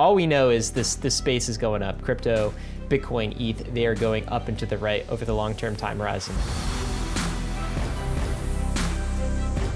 all we know is this this space is going up. Crypto, Bitcoin, ETH, they are going up and to the right over the long-term time horizon.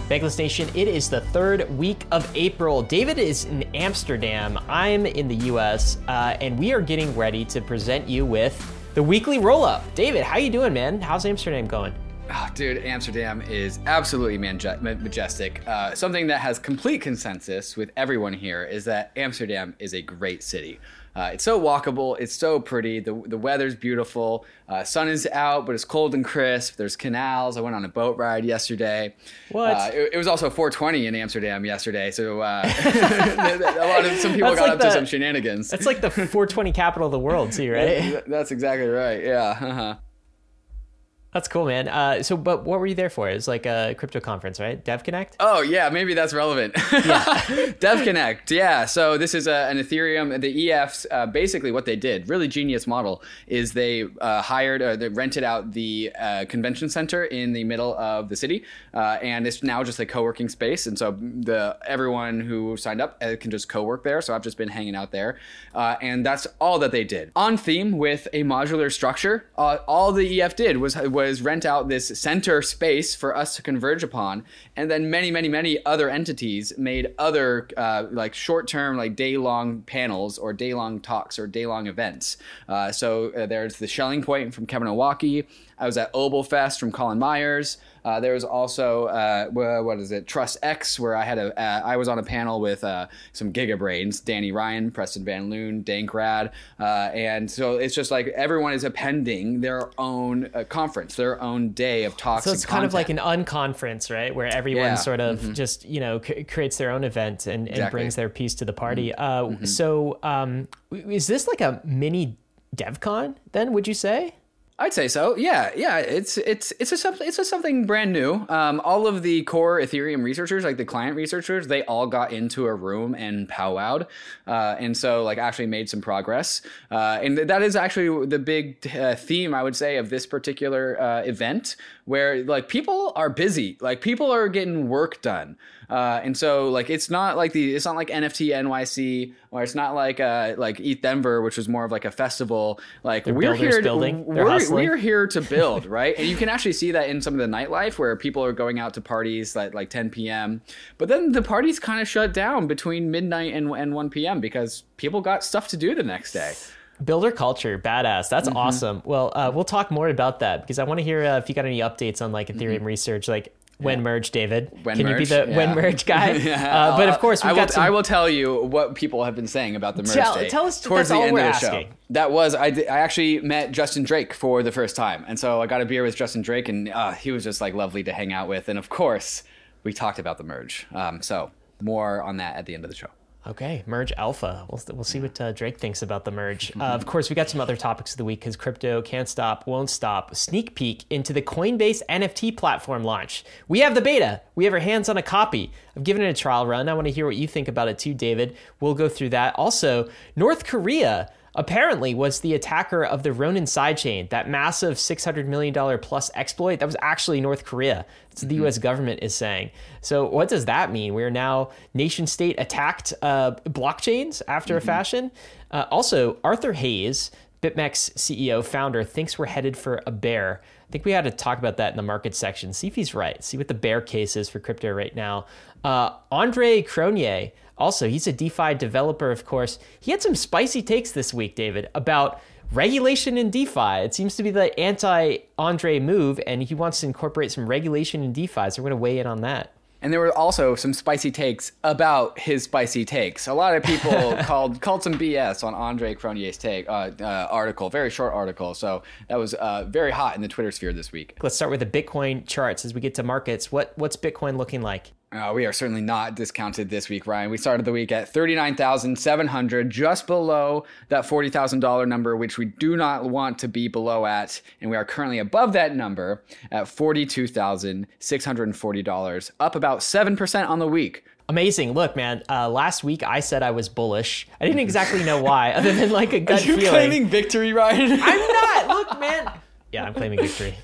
Bankless Nation, it is the third week of April. David is in Amsterdam. I'm in the US, uh, and we are getting ready to present you with the weekly roll up. David, how you doing, man? How's Amsterdam going? Oh, dude, Amsterdam is absolutely majestic. Uh, something that has complete consensus with everyone here is that Amsterdam is a great city. Uh, it's so walkable. It's so pretty. The, the weather's beautiful. Uh, sun is out, but it's cold and crisp. There's canals. I went on a boat ride yesterday. What? Uh, it, it, was also 420 in Amsterdam yesterday. So uh, a lot of some people that's got like up the, to some shenanigans. That's like the 420 capital of the world, too, right? that's exactly right. Yeah. Uh-huh. That's cool, man. Uh, so, but what were you there for? It was like a crypto conference, right? Dev Connect. Oh yeah, maybe that's relevant. Yeah. Dev Connect. Yeah. So this is a, an Ethereum. The EFs uh, basically what they did, really genius model, is they uh, hired, or they rented out the uh, convention center in the middle of the city, uh, and it's now just a co-working space. And so the everyone who signed up uh, can just co-work there. So I've just been hanging out there, and that's all that they did. On theme with a modular structure. all the EF did was was was rent out this center space for us to converge upon, and then many, many, many other entities made other uh, like short-term, like day-long panels or day-long talks or day-long events. Uh, so uh, there's the Schelling Point from Kevin Owocki. I was at Obelfest from Colin Myers. Uh, there was also uh, what is it, Trust X, where I had a uh, I was on a panel with uh, some gigabrains, Danny Ryan, Preston Van Loon, Dankrad, uh, and so it's just like everyone is appending their own uh, conference, their own day of talks. So it's kind content. of like an unconference, right, where everyone yeah. sort of mm-hmm. just you know c- creates their own event and, exactly. brings their piece to the party. Mm-hmm. mm-hmm. So um, is this like a mini DevCon then? Would you say? I'd say so. Yeah, yeah. It's it's it's a it's a something brand new. Um, all of the core Ethereum researchers, like the client researchers, they all got into a room and powwowed, uh, and so like actually made some progress. Uh, and that is actually the big uh, theme I would say of this particular uh, event, where like people are busy, like people are getting work done. Uh, and so like it's not like the it's not like NFT NYC or it's not like uh like ETH Denver, which was more of like a festival. Like They're we're here, building. we're, we're here to build, right? and you can actually see that in some of the nightlife where people are going out to parties at like 10 p.m. But then the parties kind of shut down between midnight and, and 1 p.m. because people got stuff to do the next day. Builder culture, badass. That's mm-hmm. awesome. Well, uh, we'll talk more about that because I want to hear uh, if you got any updates on like Ethereum mm-hmm. research. Like, when yeah. merge, David? When Can merge? you be the yeah. when merge guy? yeah. uh, but of course, we I got will, some... I will tell you what people have been saying about the merge tell, day tell us towards the end of the asking. show. That was I, I actually met Justin Drake for the first time, and so I got a beer with Justin Drake, and uh, he was just like lovely to hang out with, and of course, we talked about the merge. Um, so more on that at the end of the show. Okay, merge alpha. We'll, we'll see what uh, Drake thinks about the merge. Uh, of course, we got some other topics of the week because crypto can't stop, won't stop. Sneak peek into the Coinbase NFT platform launch. We have the beta. We have our hands on a copy. I've given it a trial run. I want to hear what you think about it too, David. We'll go through that. Also, North Korea apparently was the attacker of the Ronin sidechain, that massive $600 million plus exploit. That was actually North Korea. That's what the mm-hmm. US government is saying. So, what does that mean? We're now nation state attacked uh, blockchains after mm-hmm. a fashion. Uh, also, Arthur Hayes, BitMEX CEO, founder, thinks we're headed for a bear. I think we had to talk about that in the market section. See if he's right. See what the bear case is for crypto right now. Uh, Andre Cronje, also, he's a DeFi developer, of course. He had some spicy takes this week, David, about regulation in DeFi. It seems to be the anti Andre move, and he wants to incorporate some regulation in DeFi. So we're going to weigh in on that. And there were also some spicy takes about his spicy takes. A lot of people called called some BS on Andre Cronje's take uh, uh, article, very short article. So that was uh, very hot in the Twitter sphere this week. Let's start with the Bitcoin charts as we get to markets. What what's Bitcoin looking like? Uh, we are certainly not discounted this week, Ryan. We started the week at 39,700, just below that $40,000 number, which we do not want to be below at. And we are currently above that number at $42,640, up about 7% on the week. Amazing. Look, man, uh, last week I said I was bullish. I didn't exactly know why, other than like a gut Are you feeling. claiming victory, Ryan? I'm not. Look, man. Yeah, I'm claiming victory.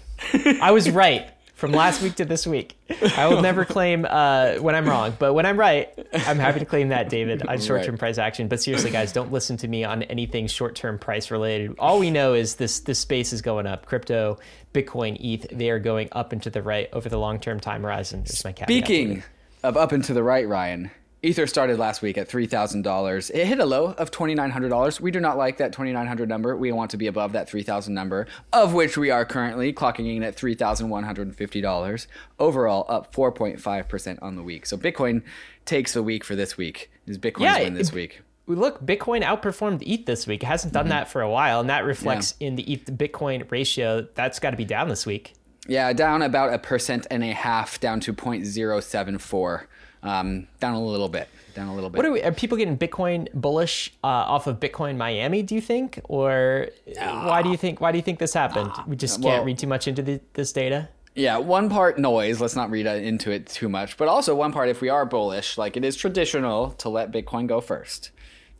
I was right from last week to this week. I will never claim uh, when I'm wrong, but when I'm right, I'm happy to claim that, David, on short term right. price action. But seriously, guys, don't listen to me on anything short term price related. All we know is this this space is going up. Crypto, Bitcoin, ETH, they are going up and to the right over the long term time horizon. There's my Speaking of up and to the right, Ryan, Ether started last week at $3,000. It hit a low of $2,900. We do not like that 2,900 number. We want to be above that 3,000 number, of which we are currently clocking in at $3,150. Overall, up 4.5% on the week. So Bitcoin takes the week for this week. Is Bitcoin's yeah, win this it, week? Look, Bitcoin outperformed ETH this week. It hasn't done mm-hmm. that for a while, and that reflects yeah. in the ETH Bitcoin ratio. That's got to be down this week. Yeah, down about a percent and a half, down to 0.074 um, down a little bit. Down a little bit. What are we? Are people getting Bitcoin bullish uh, off of Bitcoin Miami? Do you think, or uh, why do you think? Why do you think this happened? we just can't well, read too much into the, this data. Yeah, one part noise. Let's not read uh, into it too much. But also one part, if we are bullish, like it is traditional to let Bitcoin go first.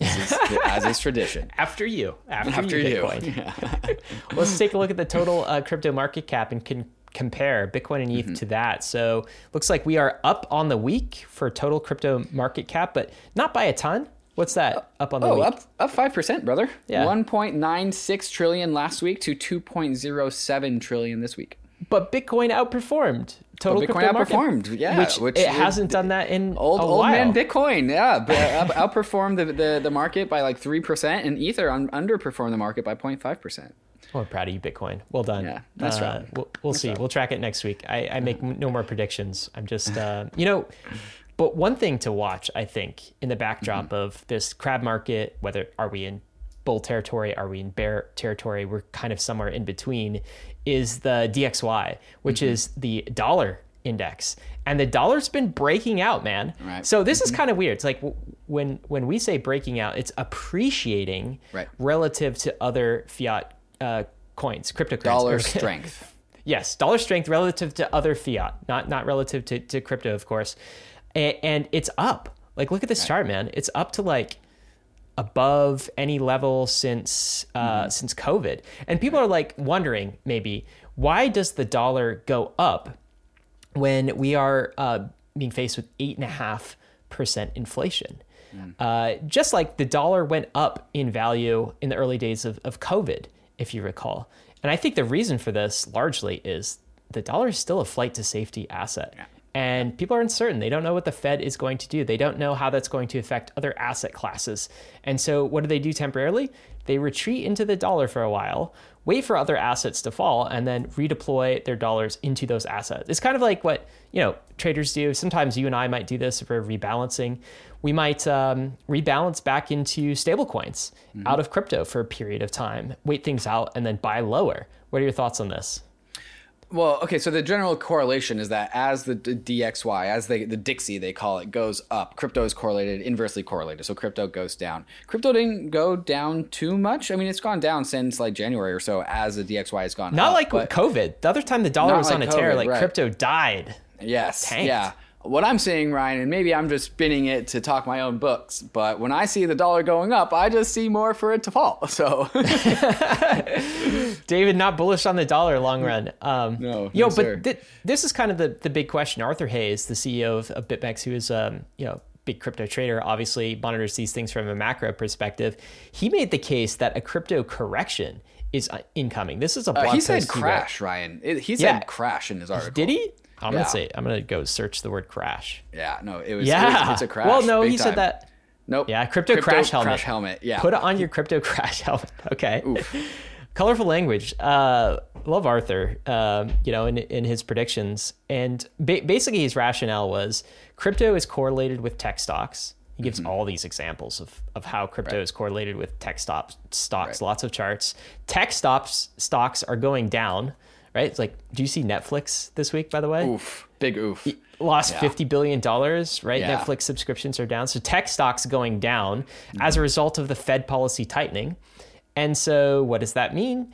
Is, as is tradition. After you. After, After you, Bitcoin. Yeah. Let's take a look at the total uh, crypto market cap and can compare Bitcoin and ETH mm-hmm. to that. So looks like we are up on the week for total crypto market cap, but not by a ton. What's that up on the oh, week? up up five percent, brother. Yeah, one point nine six trillion last week to two point zero seven trillion this week. But Bitcoin outperformed total but Bitcoin outperformed. Market, yeah, which, which, it hasn't done that in old old man Bitcoin. Yeah, outperformed the, the the market by like three percent, and Ether underperformed the market by 0.5 percent. Well, proud of you, Bitcoin. Well done. Yeah, that's uh, right. We'll, we'll see. Right. We'll track it next week. I, I make no more predictions. I'm just, uh, you know, but one thing to watch, I think, in the backdrop mm-hmm. of this crab market, whether are we in bull territory, are we in bear territory, we're kind of somewhere in between, is the DXY, which mm-hmm. is the dollar index and the dollar's been breaking out man right. so this mm-hmm. is kind of weird it's like when when we say breaking out it's appreciating right. relative to other fiat uh, coins, cryptocurrency. Dollar strength. yes, dollar strength relative to other fiat, not not relative to, to crypto, of course. And, and it's up. Like, look at this right. chart, man. It's up to like above any level since uh, mm-hmm. since COVID. And people are like wondering maybe why does the dollar go up when we are uh, being faced with eight and a half percent inflation? Mm. Uh, just like the dollar went up in value in the early days of, of COVID if you recall. And I think the reason for this largely is the dollar is still a flight to safety asset. Yeah. And people are uncertain. They don't know what the Fed is going to do. They don't know how that's going to affect other asset classes. And so, what do they do temporarily? They retreat into the dollar for a while, wait for other assets to fall, and then redeploy their dollars into those assets. It's kind of like what you know traders do. Sometimes you and I might do this for rebalancing we might um, rebalance back into stablecoins mm-hmm. out of crypto for a period of time, wait things out, and then buy lower. What are your thoughts on this? Well, okay, so the general correlation is that as the DXY, as they, the Dixie they call it, goes up, crypto is correlated, inversely correlated. So crypto goes down. Crypto didn't go down too much. I mean, it's gone down since like January or so as the DXY has gone Not up, Not like with COVID. The other time the dollar was like on a COVID, tear, like right. crypto died. Yes. Tanked. Yeah what I'm seeing, Ryan, and maybe I'm just spinning it to talk my own books, but when I see the dollar going up, I just see more for it to fall. So, David, not bullish on the dollar long run. Um, no, yo, no, but th- this is kind of the, the big question. Arthur Hayes, the CEO of, of BitMEX, who is um, you know big crypto trader, obviously monitors these things from a macro perspective. He made the case that a crypto correction is uh, incoming. This is a blog uh, he said crash, Ryan. It, he said yeah. crash in his article. Did he? I'm yeah. gonna say I'm gonna go search the word crash. Yeah, no, it was. Yeah, it was, it's a crash. Well, no, he time. said that. Nope. Yeah, crypto, crypto crash helmet. Crash helmet. Yeah. Put it on your crypto crash helmet. Okay. Colorful language. Uh, love Arthur. Um, you know, in in his predictions, and ba- basically his rationale was crypto is correlated with tech stocks. He gives mm-hmm. all these examples of, of how crypto right. is correlated with tech stocks. Stocks, right. lots of charts. Tech stocks stocks are going down right? It's like, do you see Netflix this week, by the way? Oof, big oof. Lost yeah. $50 billion, right? Yeah. Netflix subscriptions are down. So tech stocks going down mm-hmm. as a result of the Fed policy tightening. And so what does that mean?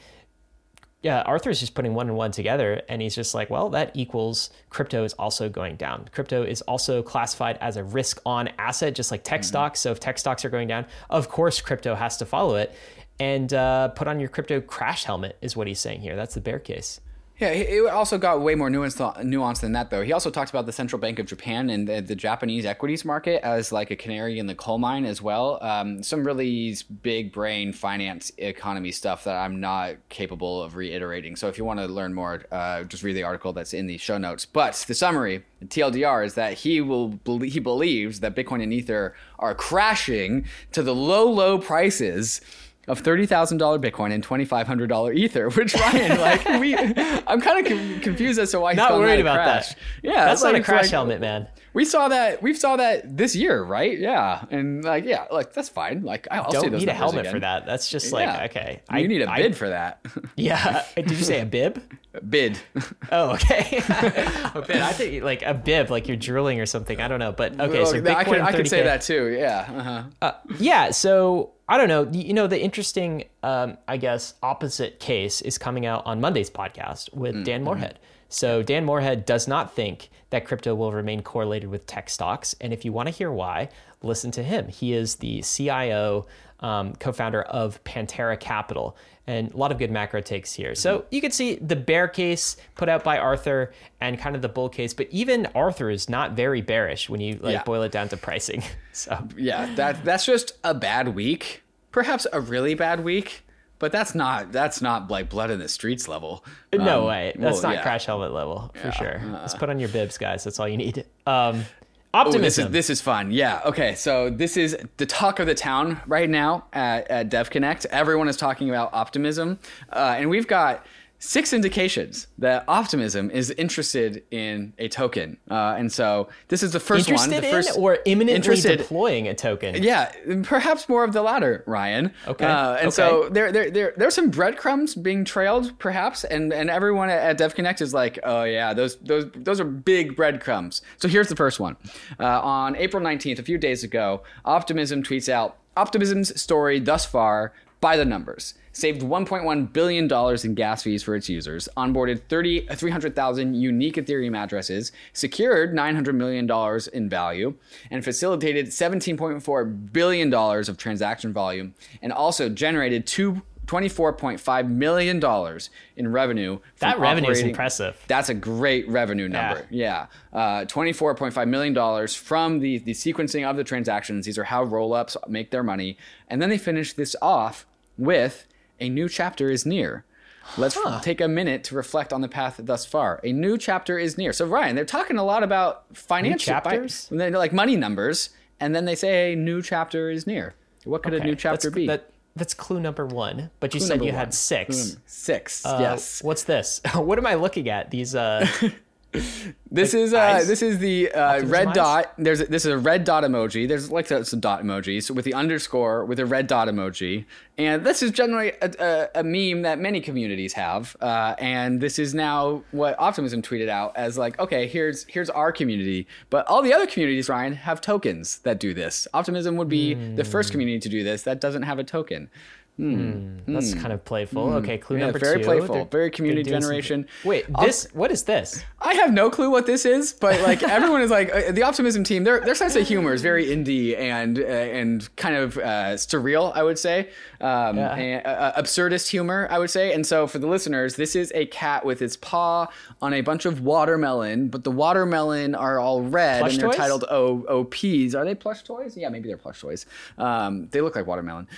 Yeah, Arthur's just putting one and one together, and he's just like, well, that equals crypto is also going down. Crypto is also classified as a risk on asset, just like tech mm-hmm. stocks. So if tech stocks are going down, of course, crypto has to follow it. And uh, put on your crypto crash helmet, is what he's saying here. That's the bear case. Yeah, it also got way more nuance, nuance than that, though. He also talked about the central bank of Japan and the, the Japanese equities market as like a canary in the coal mine as well. Um, some really big brain finance economy stuff that I'm not capable of reiterating. So if you want to learn more, uh, just read the article that's in the show notes. But the summary, TLDR, is that he will he believes that Bitcoin and Ether are crashing to the low, low prices of thirty thousand dollar Bitcoin and twenty five hundred dollar Ether. Which Ryan, like we, I'm kind of confused as to why he's Not worried about crash. that. Yeah, That's like, not a crash like, helmet, man. We saw that. We saw that this year, right? Yeah, and like, yeah, like that's fine. Like, I'll Don't those need a helmet again. for that. That's just like Yeah. okay. You need a I- bid for that. Yeah. Did you say a bib? bid. Oh, okay. a bib. I think like a bib, like you're drilling or something. I don't know, but okay. So I could, I could say that too. Yeah. Uh-huh. Uh, yeah. So I don't know. You know, the interesting, um, I guess, opposite case is coming out on Monday's podcast with Dan Morehead. So Dan Morehead does not think that crypto will remain correlated with tech stocks, and if you want to hear why, listen to him. He is the CIO, um, co-founder of Pantera Capital, and a lot of good macro takes here. So you can see the bear case put out by Arthur and kind of the bull case, but even Arthur is not very bearish when you like Yeah. boil it down to pricing. So Yeah. That that's just a bad week. Perhaps a really bad week. But that's not that's not like blood in the streets level. No Um, way. That's well, not yeah. crash helmet level for Yeah, sure. uh-uh. Just put on your bibs, guys. That's all you need. Um, Oh, this optimism. is this is fun. Yeah. Okay. So this is the talk of the town right now at, at DevConnect. Everyone is talking about optimism, uh, and we've got six indications that optimism is interested in a token. Uh, and so this is the first interested one. The in first or imminently interested- deploying a token. Yeah, perhaps more of the latter, Ryan. Okay, Uh, and okay. so there, there, there, there's some breadcrumbs being trailed, perhaps, and and everyone at, at DevConnect is like, oh yeah, those those those are big breadcrumbs. So here's the first one. Uh, on April 19th, a few days ago, Optimism tweets out Optimism's story thus far by the numbers. Saved $1.1 billion in gas fees for its users, onboarded 30, 300,000 unique Ethereum addresses, secured $900 million in value, and facilitated $17.4 billion of transaction volume, and also generated two, $24.5 million in revenue. That revenue is impressive. That's a great revenue number. Yeah. Uh, $24.5 million from the, the sequencing of the transactions. These are how roll ups make their money. And then they finish this off with a new chapter is near. Let's take a minute to reflect on the path thus far. A new chapter is near. So, Ryan, they're talking a lot about financial chapters? They're like money numbers, and then they say a new chapter is near. What could a new chapter that's, be? That, that's clue number one. But you Clue said you one. had six. Six. Uh, yes. What's this? what am I looking at? These uh This is uh, this is the uh, Optimism red dot. There's this is a red dot emoji. There's like some dot emojis with the underscore with a red dot emoji, and this is generally a, a, a meme that many communities have. Uh, and this is now what Optimism tweeted out as like, okay, here's here's our community, but all the other communities, Ryan, have tokens that do this. Optimism would be the first community to do this that doesn't have a token. That's kind of playful. Okay, clue Hmm. Yeah, number very two. playful, They're- very community doing something- generation. Wait, I'll- this what is this? I have no clue what this is, but like everyone is like uh, the optimism team. Their their sense of humor is very indie and uh, and kind of uh, surreal. I would say, um, Yeah. and, uh, absurdist humor. I would say. And so for the listeners, this is a cat with its paw on a bunch of watermelon, but the watermelon are all red Plush and they're toys? titled O OPs. Are they plush toys? Yeah, maybe they're plush toys. Um, they look like watermelon.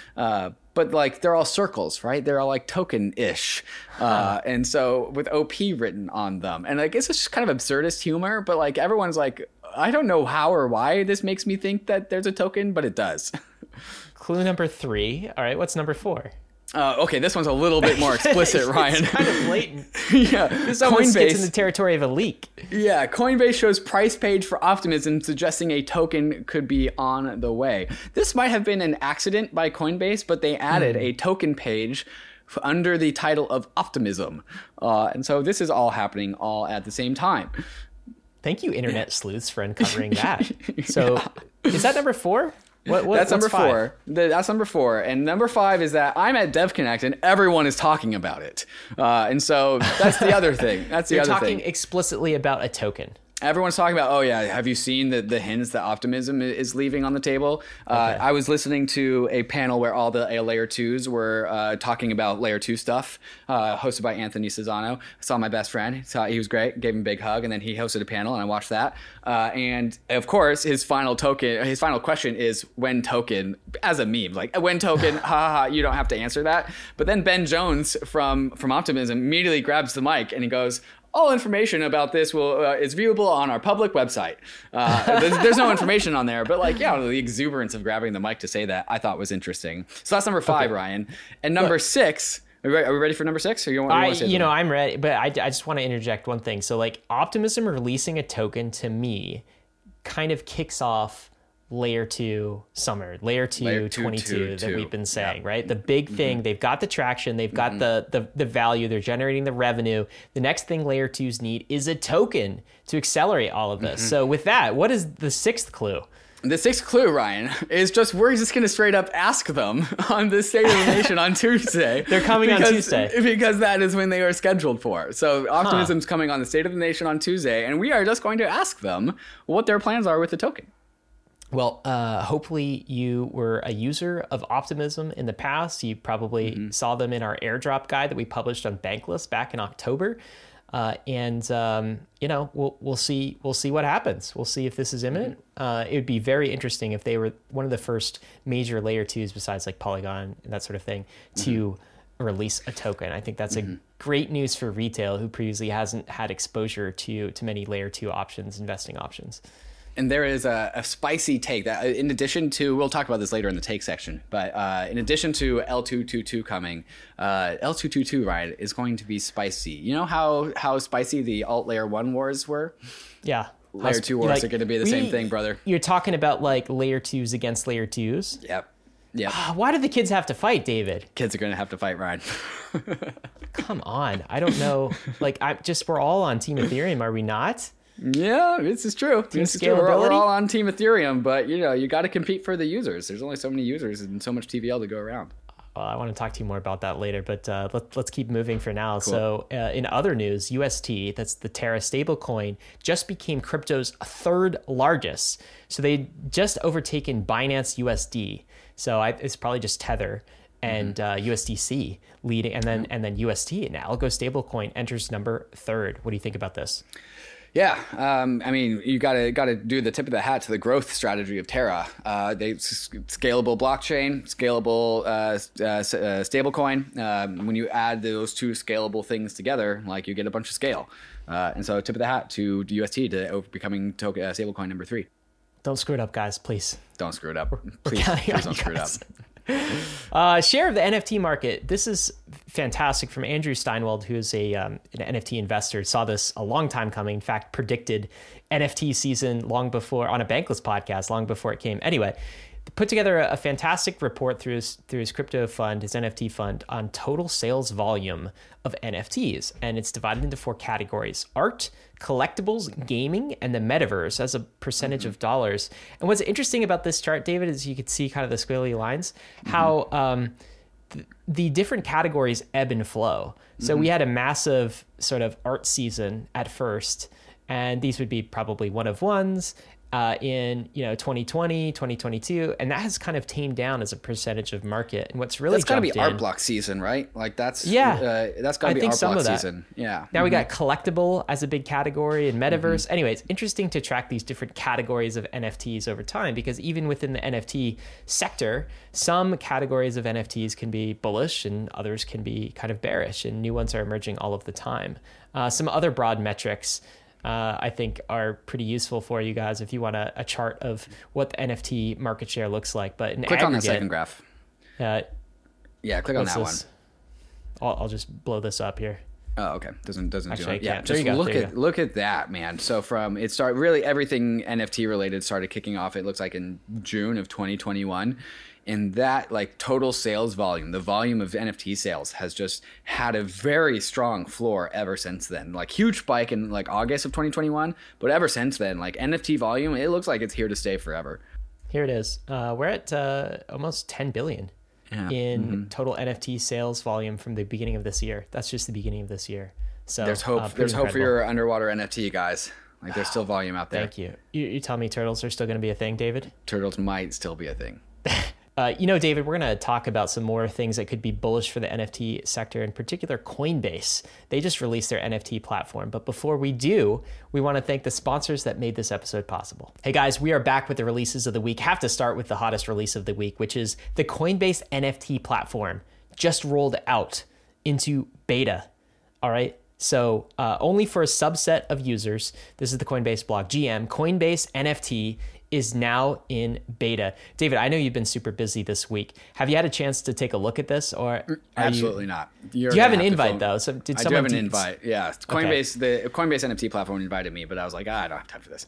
But like they're all circles, right? They're all like token-ish, uh, and so with OP written on them, and like it's just kind of absurdist humor. But like everyone's like, I don't know how or why this makes me think that there's a token, but it does. Clue number three. All right, what's number four? Uh, okay, this one's a little bit more explicit, Ryan. It's kind of blatant. yeah, This almost gets in the territory of a leak. Yeah, Coinbase shows price page for Optimism, suggesting a token could be on the way. This might have been an accident by Coinbase, but they added a token page f- under the title of Optimism, uh, and so this is all happening all at the same time. Thank you, internet sleuths, for uncovering that. So, is that number four? What, what, That's number five? four. That's number four, and number five is that I'm at DevConnect and everyone is talking about it, uh, and so that's the other thing. That's the You're other thing. You're talking explicitly about a token. Everyone's talking about, oh yeah, have you seen the, the hints that optimism is leaving on the table? Uh, I was listening to a panel where all the uh, layer twos were uh, talking about layer two stuff, uh, hosted by Anthony Sassano. I saw my best friend. Saw, he was great. Gave him a big hug, and then he hosted a panel, and I watched that. Uh, and of course, his final token, his final question is when token as a meme, like when token, ha ha ha. You don't have to answer that. But then Ben Jones from from Optimism immediately grabs the mic and he goes, all information about this will uh, is viewable on our public website. Uh, there's, there's, no information on there, but like yeah, the exuberance of grabbing the mic to say that I thought was interesting. So that's number five, okay. Ryan, and number Look. six. Are we, ready, are we ready for number six? Or you want? You, I, you know, I'm ready, but I, I just want to interject one thing. So like Optimism releasing a token to me kind of kicks off layer two summer, layer two, layer two 22 two, that two. we've been saying, yeah. right? The big mm-hmm. thing, mm-hmm. they've got the traction, they've got mm-hmm. the, the the value, they're generating the revenue. The next thing layer twos need is a token to accelerate all of this. Mm-hmm. So with that, what is the sixth clue? The sixth clue, Ryan, is just we're just going to straight up ask them on the State of the Nation on Tuesday. They're coming because, on Tuesday. Because that is when they are scheduled for. So Optimism's huh. coming on the State of the Nation on Tuesday, and we are just going to ask them what their plans are with the token. Well, uh, hopefully you were a user of Optimism in the past. You probably mm-hmm. saw them in our airdrop guide that we published on Bankless back in October. Uh, and um, you know we'll we'll see we'll see what happens. We'll see if this is imminent. Mm-hmm. Uh, it would be very interesting if they were one of the first major layer twos besides like Polygon and that sort of thing mm-hmm. to release a token. I think that's a mm-hmm. great news for retail who previously hasn't had exposure to to many layer two options, investing options and there is a, a, spicy take that uh, in addition to we'll talk about this later in the take section but uh, in addition to l222 coming uh, l222 right is going to be spicy you know how how spicy the alt layer 1 wars were yeah layer 2 wars like, are going to be the we, same thing brother you're talking about like layer 2s against layer 2s yep yeah. Why do the kids have to fight, David? Kids are going to have to fight Ryan. Come on. I don't know. Like I just we're all on team Ethereum, are we not? Yeah, this is true. Team this is true. We're, we're, all on Team Ethereum, but you know, you got to compete for the users. There's only so many users and so much TVL to go around. Well, I want to talk to you more about that later, but uh, let, us keep moving for now. Cool. So, uh, in other news, UST, that's the Terra stablecoin, just became crypto's third largest. So they just overtaken Binance USD. So I, it's probably just Tether and mm-hmm. uh, USDC leading, and then and then UST and Algo stablecoin enters number third. What do you think about this? Yeah, um, I mean, you got to got to do the tip of the hat to the growth strategy of Terra. Uh, they scalable blockchain, scalable uh, uh, uh, stablecoin. Um, when you add those two scalable things together, like you get a bunch of scale. Uh, and so, tip of the hat to UST to becoming token uh, stablecoin number three. Don't screw it up, guys. Please. Don't screw it up. Please, please don't screw it up. Uh, share of the NFT market. This is fantastic from Andrew Steinwold, who is a um, an NFT investor. Saw this a long time coming. In fact, predicted NFT season long before on a Bankless podcast, long before it came. Anyway, put together a, a, fantastic report through his through his crypto fund, his NFT fund, on total sales volume of NFTs, and it's divided into four categories: art, collectibles, gaming, and the metaverse as a percentage mm-hmm. of dollars. And what's interesting about this chart, David, is you can see kind of the squiggly lines, mm-hmm. how um, th- the different categories ebb and flow. So mm-hmm. we had a massive sort of art season at first and these would be probably one of ones uh, in you know 2020 2022 and that has kind of tamed down as a percentage of market. And what's really that's got to be in, art block season right? Like that's yeah. uh, that's got to be art block season. Yeah. Now mm-hmm. we got collectible as a big category and metaverse mm-hmm. anyway it's interesting to track these different categories of nfts over time because even within the nft sector some categories of nfts can be bullish and others can be kind of bearish and new ones are emerging all of the time. Uh, some other broad metrics uh, I think are pretty useful for you guys if you want a, a, chart of what the NFT market share looks like. But in click on the second graph. Uh, yeah, click on that this? one. I'll, I'll, just blow this up here. Oh, okay. Doesn't doesn't Actually, do it. Yeah, just look at look at that, man. So from it started really everything NFT related started kicking off. It looks like in June of 2021, and that like total sales volume the volume of nft sales has just had a very strong floor ever since then like huge spike in like august of 2021 but ever since then like nft volume it looks like it's here to stay forever here it is uh, we're at uh, almost 10 billion yeah. in mm-hmm. total nft sales volume from the beginning of this year that's just the beginning of this year so there's hope uh, there's incredible. hope for your underwater nft guys Like there's still volume out there. Thank you. You, you tell me turtles are still going to be a thing, David? Turtles might still be a thing. Uh, you know, David, we're going to talk about some more things that could be bullish for the NFT sector, in particular Coinbase. They just released their NFT platform. But before we do, we want to thank the sponsors that made this episode possible. Hey guys, we are back with the releases of the week. Have to start with the hottest release of the week, which is the Coinbase NFT platform just rolled out into beta. All right. So, uh, only for a subset of users, this is the Coinbase blog. GM, Coinbase NFT is now in beta. David, I know you've been super busy this week. Have you had a chance to take a look at this, or absolutely you, not? You're you have an invite though? So did I do have an invite? Yeah, Coinbase. Okay. The Coinbase NFT platform invited me, but I was like, ah, I don't have time for this.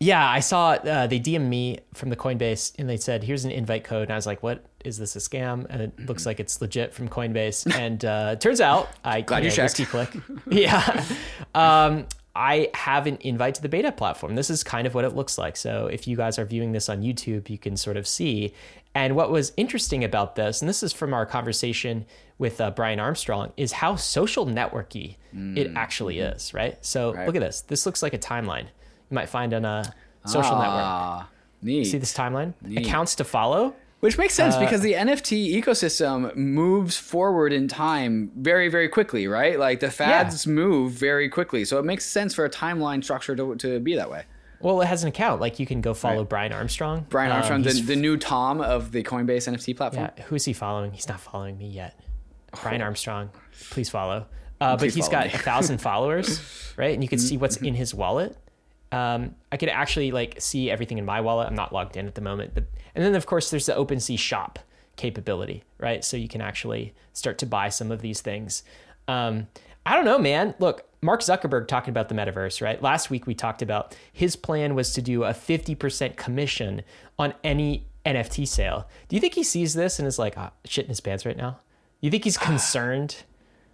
Yeah, I saw uh, they DM me from the Coinbase and they said, "Here's an invite code," and I was like, "What is this a scam?" And it looks like it's legit from Coinbase. And uh, turns out, I glad you, know, checked. Click, yeah. Um, I have an invite to the beta platform. This is kind of what it looks like. So if you guys are viewing this on YouTube, you can sort of see. And what was interesting about this, and this is from our conversation with uh, Brian Armstrong, is how social networky mm. it actually mm-hmm. is, right? So right. look at this. This looks like a timeline you might find on a social ah, network. Neat. See this timeline? Neat. Accounts to follow. Which makes sense uh, because the NFT ecosystem moves forward in time very, very quickly, right? Like the fads yeah. move very quickly. So it makes sense for a timeline structure to, to be that way. Well, it has an account. Like you can go follow right. Brian Armstrong. Brian Armstrong, um, the, the new Tom of the Coinbase NFT platform. Yeah, who is he following? He's not following me yet. Brian oh. Armstrong, please follow. Uh, please but he's got me. a thousand followers, right? And you can see what's in his wallet um, I could actually like see everything in my wallet. I'm not logged in at the moment, but and then of course there's the OpenSea shop capability, right? So you can actually start to buy some of these things. Um, I don't know, man. Look, Mark Zuckerberg talking about the metaverse, right? Last week we talked about his plan was to do a 50% commission on any NFT sale. Do you think he sees this and is like oh, shit in his pants right now? You think he's concerned?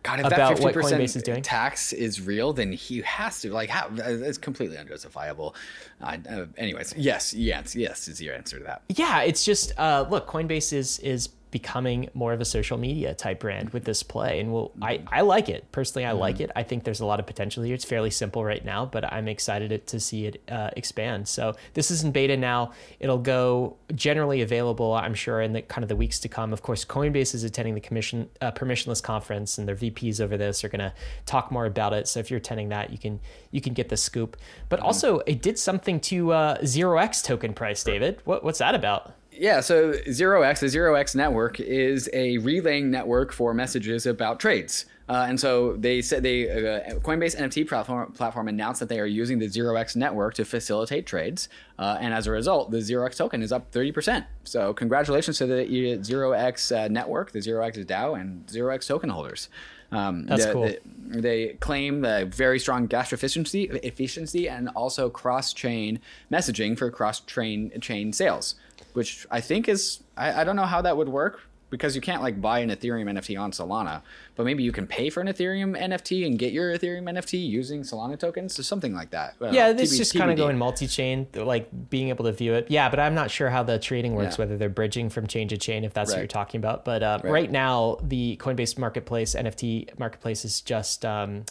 God, if about that 50% is doing? tax is real, then he has to like how it's completely unjustifiable. Uh, uh, anyways, yes, yes, yes is your answer to that. Yeah, it's just uh, look, Coinbase is is becoming more of a social media type brand with this play. And well, I, I like it. Personally, I mm-hmm. like it. I think there's a lot of potential here. It's fairly simple right now, but I'm excited to see it uh, expand. So this is in beta now. It'll go generally available, I'm sure, in the kind of the weeks to come. Of course, Coinbase is attending the commission uh, permissionless conference, and their VPs over this are going to talk more about it. So if you're attending that, you can you can get the scoop. But mm-hmm. also, it did something to uh, Zero X token price, David. What, what's that about? Yeah, so Zero X, the Zero X network, is a relaying network for messages about trades. Uh, and so they said they uh, Coinbase NFT platform, platform announced that they are using the Zero X network to facilitate trades, uh, and as a result, the Zero X token is up thirty percent. So congratulations to the Zero X uh, network, the Zero X DAO, and Zero X token holders. Um, That's the, cool. The, they claim the very strong gas efficiency, efficiency, and also cross-chain messaging for cross-chain chain sales which I think is I, I don't know how that would work because you can't like buy an Ethereum NFT on Solana, but maybe you can pay for an Ethereum NFT and get your Ethereum NFT using Solana tokens or something like that. Well, yeah, this just kind of going multi-chain, like being able to view it. Yeah, but I'm not sure how the trading works, yeah. whether they're bridging from chain to chain, if that's right. what you're talking about. But uh, right. right. now, the Coinbase marketplace NFT marketplace is just. Um,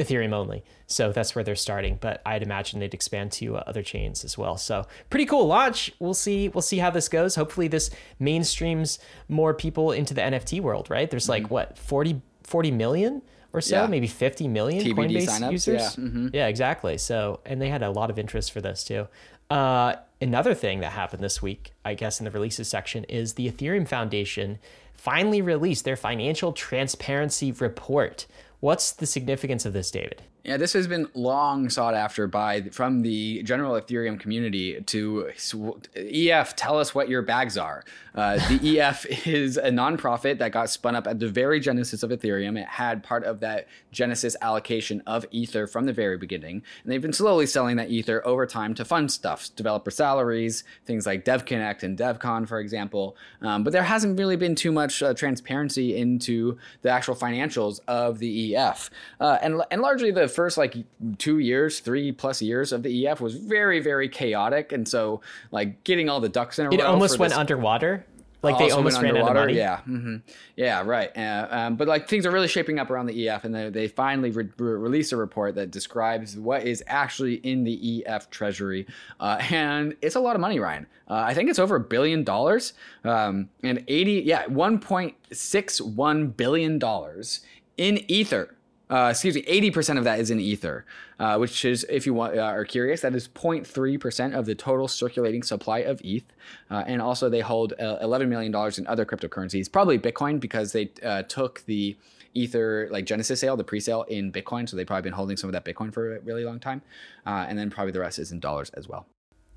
Ethereum only. So that's where they're starting, but I'd imagine they'd expand to uh, other chains as well. So pretty cool launch. We'll see. We'll see how this goes. Hopefully, this mainstreams more people into the NFT world. Right? There's like mm-hmm. what 40, 40 million or so, yeah. maybe 50 million TBD Coinbase signups, users. Yeah. Mm-hmm. yeah, exactly. So, and they had a lot of interest for this too. Uh, another thing that happened this week, I guess, in the releases section is the Ethereum Foundation finally released their financial transparency report. What's the significance of this, David? Yeah, this has been long sought after by from the general Ethereum community to EF. Tell us what your bags are. Uh, the EF is a nonprofit that got spun up at the very genesis of Ethereum. It had part of that genesis allocation of Ether from the very beginning, and they've been slowly selling that Ether over time to fund stuff, developer salaries, things like DevConnect and DevCon, for example. Um, but there hasn't really been too much uh, transparency into the actual financials of the EF, uh, and and largely the first like two years, three plus years of the EF was very, very chaotic. And so, like, getting all the ducks in a it row. It almost went this, underwater. Like they almost went ran out of underwater. money. Yeah, hmm yeah, right. Uh, um, but like things are really shaping up around the EF, and they, they finally re- re- released a report that describes what is actually in the EF treasury, uh, and it's a lot of money, Ryan. Uh, I think it's over a billion dollars, um, and eighty, yeah, one point six one billion dollars in Ether. Uh, excuse me, 80% of that is in Ether, uh, which is, if you want, uh, are curious, that is 0.3% of the total circulating supply of ETH. Uh, and also, they hold uh, $11 million in other cryptocurrencies, probably Bitcoin, because they uh, took the Ether, like Genesis sale, the pre sale in Bitcoin. So they've probably been holding some of that Bitcoin for a really long time. And then probably the rest is in dollars as well.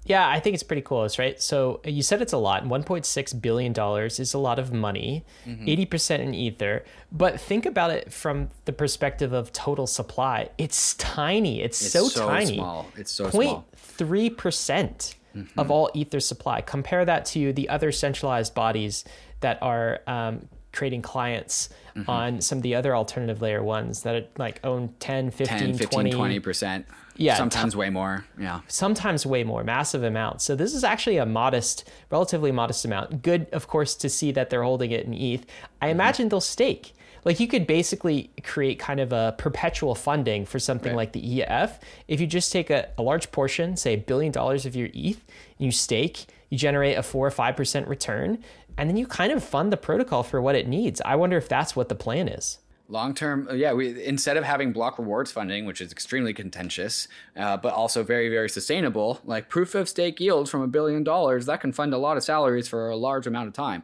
Yeah, I think it's pretty cool, It's right? So you said it's a lot. $1.6 billion is a lot of money, mm-hmm. 80% in Ether. But think about it from the perspective of total supply. It's tiny. It's, It's so, so tiny. small. It's so small. 0.3% mm-hmm. of all Ether supply. Compare that to the other centralized bodies that are um, creating clients mm-hmm. on some of the other alternative layer ones that are, like own 10, 15, 10, 15, 20, 20%. Yeah, Sometimes way more. Yeah. sometimes way more, massive amounts. So this is actually a modest, relatively modest amount. Good, of course, to see that they're holding it in ETH. I mm-hmm. imagine they'll stake. Like you could basically create kind of a perpetual funding for something Right. like the EF. If you just take a, a large portion, say a billion dollars of your ETH, and you stake, you generate a four or five percent return, and then you kind of fund the protocol for what it needs. I wonder if that's what the plan is. Long term, yeah. We instead of having block rewards funding, which is extremely contentious, uh, but also very very sustainable, like proof of stake yield from a billion dollars that can fund a lot of salaries for a large amount of time.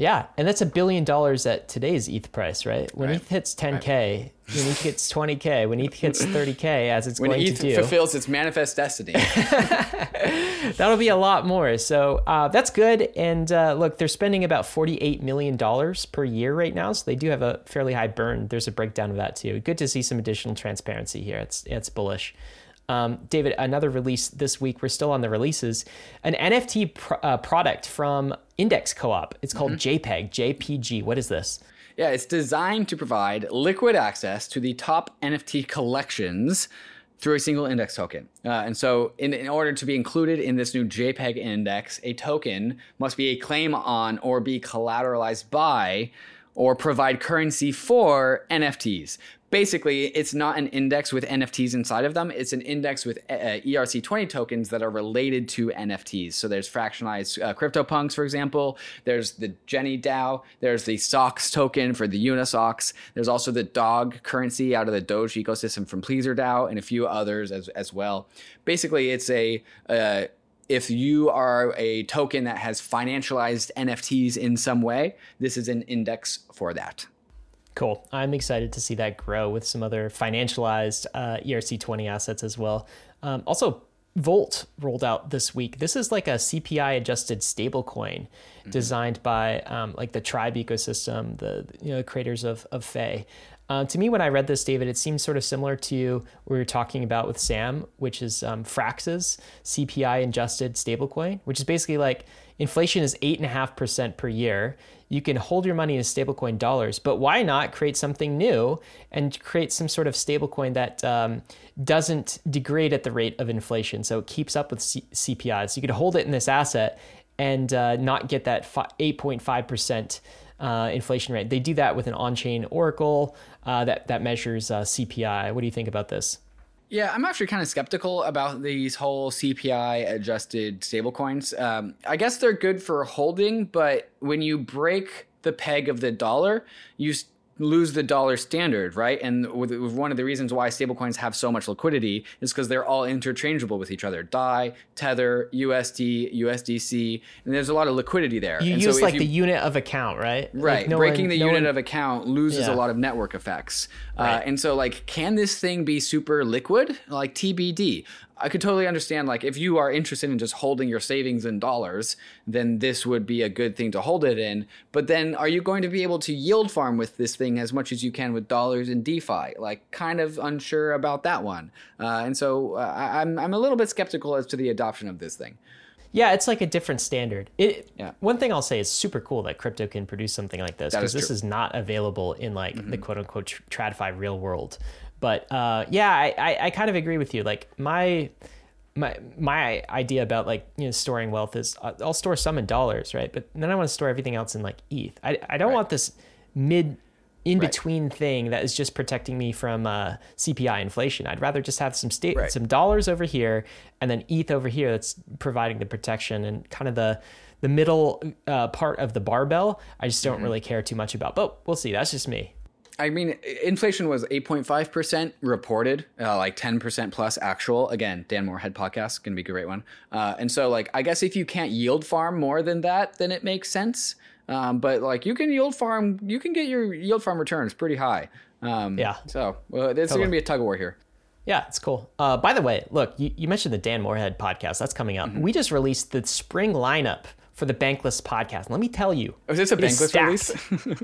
Yeah, and that's a billion dollars at today's ETH price, right? When Right. ETH hits 10k, when ETH hits 20k, when ETH hits 30k, as it's When going ETH to do, fulfills its manifest destiny, that'll be a lot more. So uh, that's good. And uh, look, they're spending about 48 million dollars per year right now, so they do have a fairly high burn. There's a breakdown of that too. Good to see some additional transparency here. It's it's bullish. Um, David, another release this week. We're still on the releases. An NFT pr- uh, product from Index Co-op. It's called JPEG. JPG. What is this? yeah, it's designed to provide liquid access to the top NFT collections through a single index token. Uh, and so, in, in order to be included in this new JPEG index, a token must be a claim on or be collateralized by or provide currency for NFTs. Basically, it's not an index with NFTs inside of them. It's an index with uh, ERC20 tokens that are related to NFTs. So there's fractionalized uh, CryptoPunks, for example. There's the Jenny DAO. There's the Socks token for the Unisocks. There's also the Dog currency out of the Doge ecosystem from PleasrDAO and a few others as, as well. Basically, it's a uh, if you are a token that has financialized NFTs in some way, this is an index for that. Cool. I'm excited to see that grow with some other financialized uh, ERC20 assets as well. Um, also, Volt rolled out this week. This is like a CPI adjusted stablecoin designed by um, like the Tribe ecosystem, the you know creators of of Fei. Uh, to me, when I read this, David, it seems sort of similar to what we were talking about with Sam, which is um, Frax's CPI adjusted stablecoin, which is basically like inflation is eight and a half percent per year. You can hold your money in stablecoin dollars, but why not create something new and create some sort of stablecoin that um, doesn't degrade at the rate of inflation, so it keeps up with C- CPI. So you could hold it in this asset and uh, not get that eight point five percent uh, inflation rate. They do that with an on-chain oracle uh, that that measures uh, CPI. What do you think about this? Yeah, I'm actually kind of skeptical about these whole CPI adjusted stablecoins. Um, I guess they're good for holding, but when you break the peg of the dollar, you lose the dollar standard, right? And one of the reasons why stablecoins have so much liquidity is because they're all interchangeable with each other. DAI, Tether, USD, USDC, and there's a lot of liquidity there. You and use so like you- the unit of account, right? Like, Right. no Breaking one- the no unit one- of account loses Yeah. a lot of network effects. Uh, and so, like, can this thing be super liquid? Like TBD. I could totally understand, like, if you are interested in just holding your savings in dollars, then this would be a good thing to hold it in. But then, are you going to be able to yield farm with this thing as much as you can with dollars in DeFi? Like, kind of unsure about that one. Uh, and so, uh, I- I'm, I'm a little bit skeptical as to the adoption of this thing. Yeah, it's like a different standard. It, Yeah. One thing I'll say is super cool that crypto can produce something like this because this true. is not available in like Mm-hmm. the quote unquote tr- TradFi real world. But uh, yeah, I, I, I kind of agree with you. Like my my my idea about like you know storing wealth is uh, I'll store some in dollars, right? But then I want to store everything else in like ETH. I I don't Right. want this mid in Right. between thing that is just protecting me from uh, CPI inflation. I'd rather just have some state Right. some dollars over here and then ETH over here that's providing the protection and kind of the the middle uh, part of the barbell. I just Mm-hmm. don't really care too much about. But we'll see. That's just me. I mean, inflation was 8.5% reported, uh, like 10% plus actual. Again, Dan Morehead podcast, going to be a great one. Uh, and so, like, I guess if you can't yield farm more than that, then it makes sense. Um, but, like, you can yield farm, you can get your yield farm returns pretty high. Um, Yeah. So, well, there's going to be a tug of war here. Yeah, it's cool. Uh, by the way, look, you, you mentioned the Dan Morehead podcast. That's coming up. Mm-hmm. We just released the spring lineup for the Bankless podcast. Let me tell you. Oh, is this a bankless release?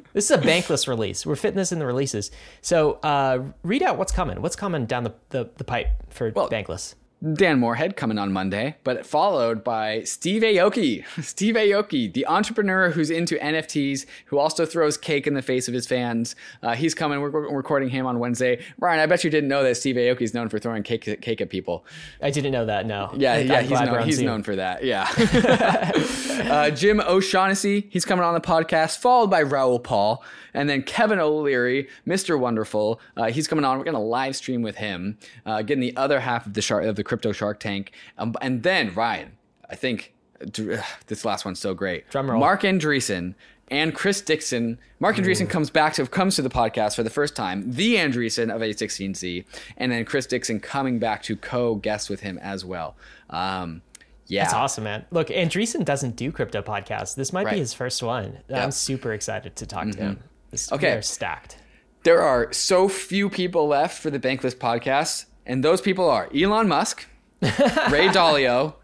this is a bankless release. We're fitting this in the releases. So uh, read out what's coming. What's coming down the, the, the pipe for bankless? Dan Morehead coming on Monday, but followed by Steve Aoki. Steve Aoki, the entrepreneur who's into NFTs, who also throws cake in the face of his fans. Uh, he's coming. We're, we're recording him on Wednesday. Ryan, I bet you didn't know that Steve Aoki is known for throwing cake, cake at people. I didn't know that. No. Yeah, yeah, he's, known, he's known for that. Yeah. uh, Jim O'Shaughnessy, he's coming on the podcast, followed by Raoul Paul, and then Kevin O'Leary, Mr. Wonderful. Uh, he's coming on. We're going to live stream with him, uh, getting the other half of the shark of the crypto Shark Tank, um, and then Ryan. I think uh, this last one's so great. Drum roll. Marc Andreessen and Chris Dixon. Marc Andreessen comes back to comes to the podcast for the first time. The Andreessen of A16Z, and then Chris Dixon coming back to co-guest with him as well. Um, yeah, That's awesome, man. Look, Andreessen doesn't do crypto podcasts. This might Right. be his first one. I'm super excited to talk to him. This, Okay. They're stacked. There are so few people left for the Bankless podcast, and those people are Elon Musk, Ray Dalio,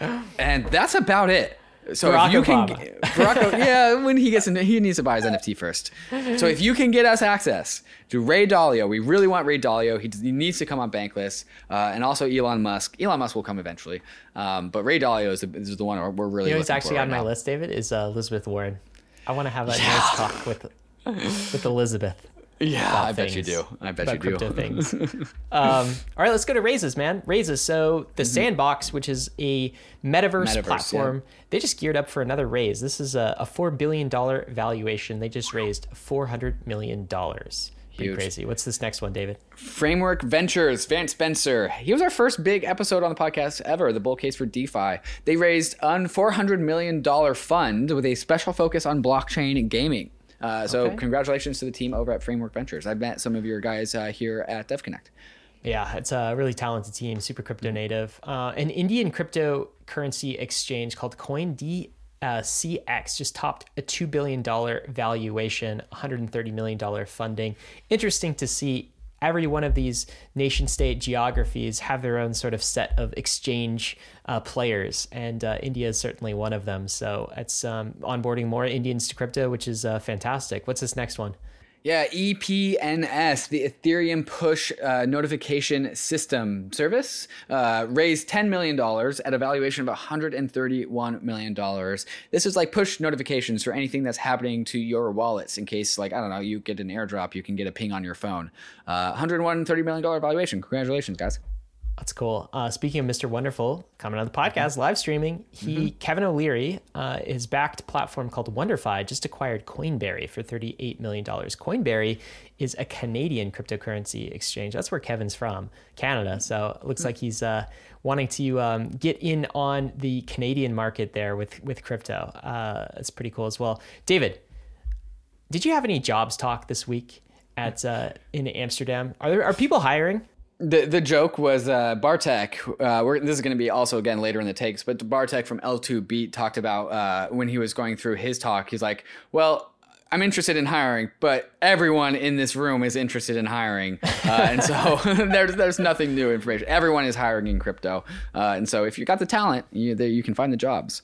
and that's about it. So Barack if you can, Obama. Barack, yeah, when he gets in, he needs to buy his NFT first. So if you can get us access to Ray Dalio, we really want Ray Dalio. He, he needs to come on Bankless, uh, and also Elon Musk. Elon Musk will come eventually, um, but Ray Dalio is the, is the one we're really. You know who's actually for on right my list, David, is uh, Elizabeth Warren. I want to have a nice talk with with Elizabeth. Yeah, I bet you do. I bet you do. things. um, all right, let's go to Raises, man. Raises. So the Sandbox, which is a metaverse, Mm-hmm. Metaverse, platform, they just geared up for another raise. This is a, a four billion dollar valuation. They just raised four hundred million dollars. Pretty Huge. crazy. What's this next one, David? Framework Ventures, Vance Spencer. He was our first big episode on the podcast ever, the bull case for DeFi. They raised an $400 million fund with a special focus on blockchain gaming. Uh, so, Okay. congratulations to the team over at Framework Ventures. I've met some of your guys uh, here at DevConnect. Yeah, it's a really talented team, super crypto native. Uh, an Indian cryptocurrency exchange called CoinD. Uh, CX just topped a $2 billion valuation, $130 million funding. Interesting to see every one of these nation state geographies have their own sort of set of exchange uh, players, and uh, India is certainly one of them. So it's um, onboarding more Indians to crypto, which is uh, fantastic. What's this next one? Yeah, EPNS, the Ethereum Push uh, Notification System Service, uh, raised $10 million at a valuation of $131 million. This is like push notifications for anything that's happening to your wallets in case, like, I don't know, you get an airdrop, you can get a ping on your phone. Uh, $130 million valuation. Congratulations, guys. That's cool. Uh, speaking of Mr. Wonderful, coming on the podcast, live streaming, he Kevin O'Leary, uh, his backed platform called WonderFi just acquired Coinberry for thirty-eight million dollars. Coinberry is a Canadian cryptocurrency exchange. That's where Kevin's from, Canada. So it looks like he's uh, wanting to um, get in on the Canadian market there with with crypto. Uh, it's pretty cool as well. David, did you have any jobs talk this week at uh, in Amsterdam? Are there are people hiring? The the joke was uh, Bartek. Uh, this is going to be also again later in the takes, but Bartek from L2 Beat talked about uh, when he was going through his talk. He's like, "Well, I'm interested in hiring, but everyone in this room is interested in hiring, uh, and so there's there's nothing new information. Everyone is hiring in crypto, uh, and so if you got the talent, you you can find the jobs.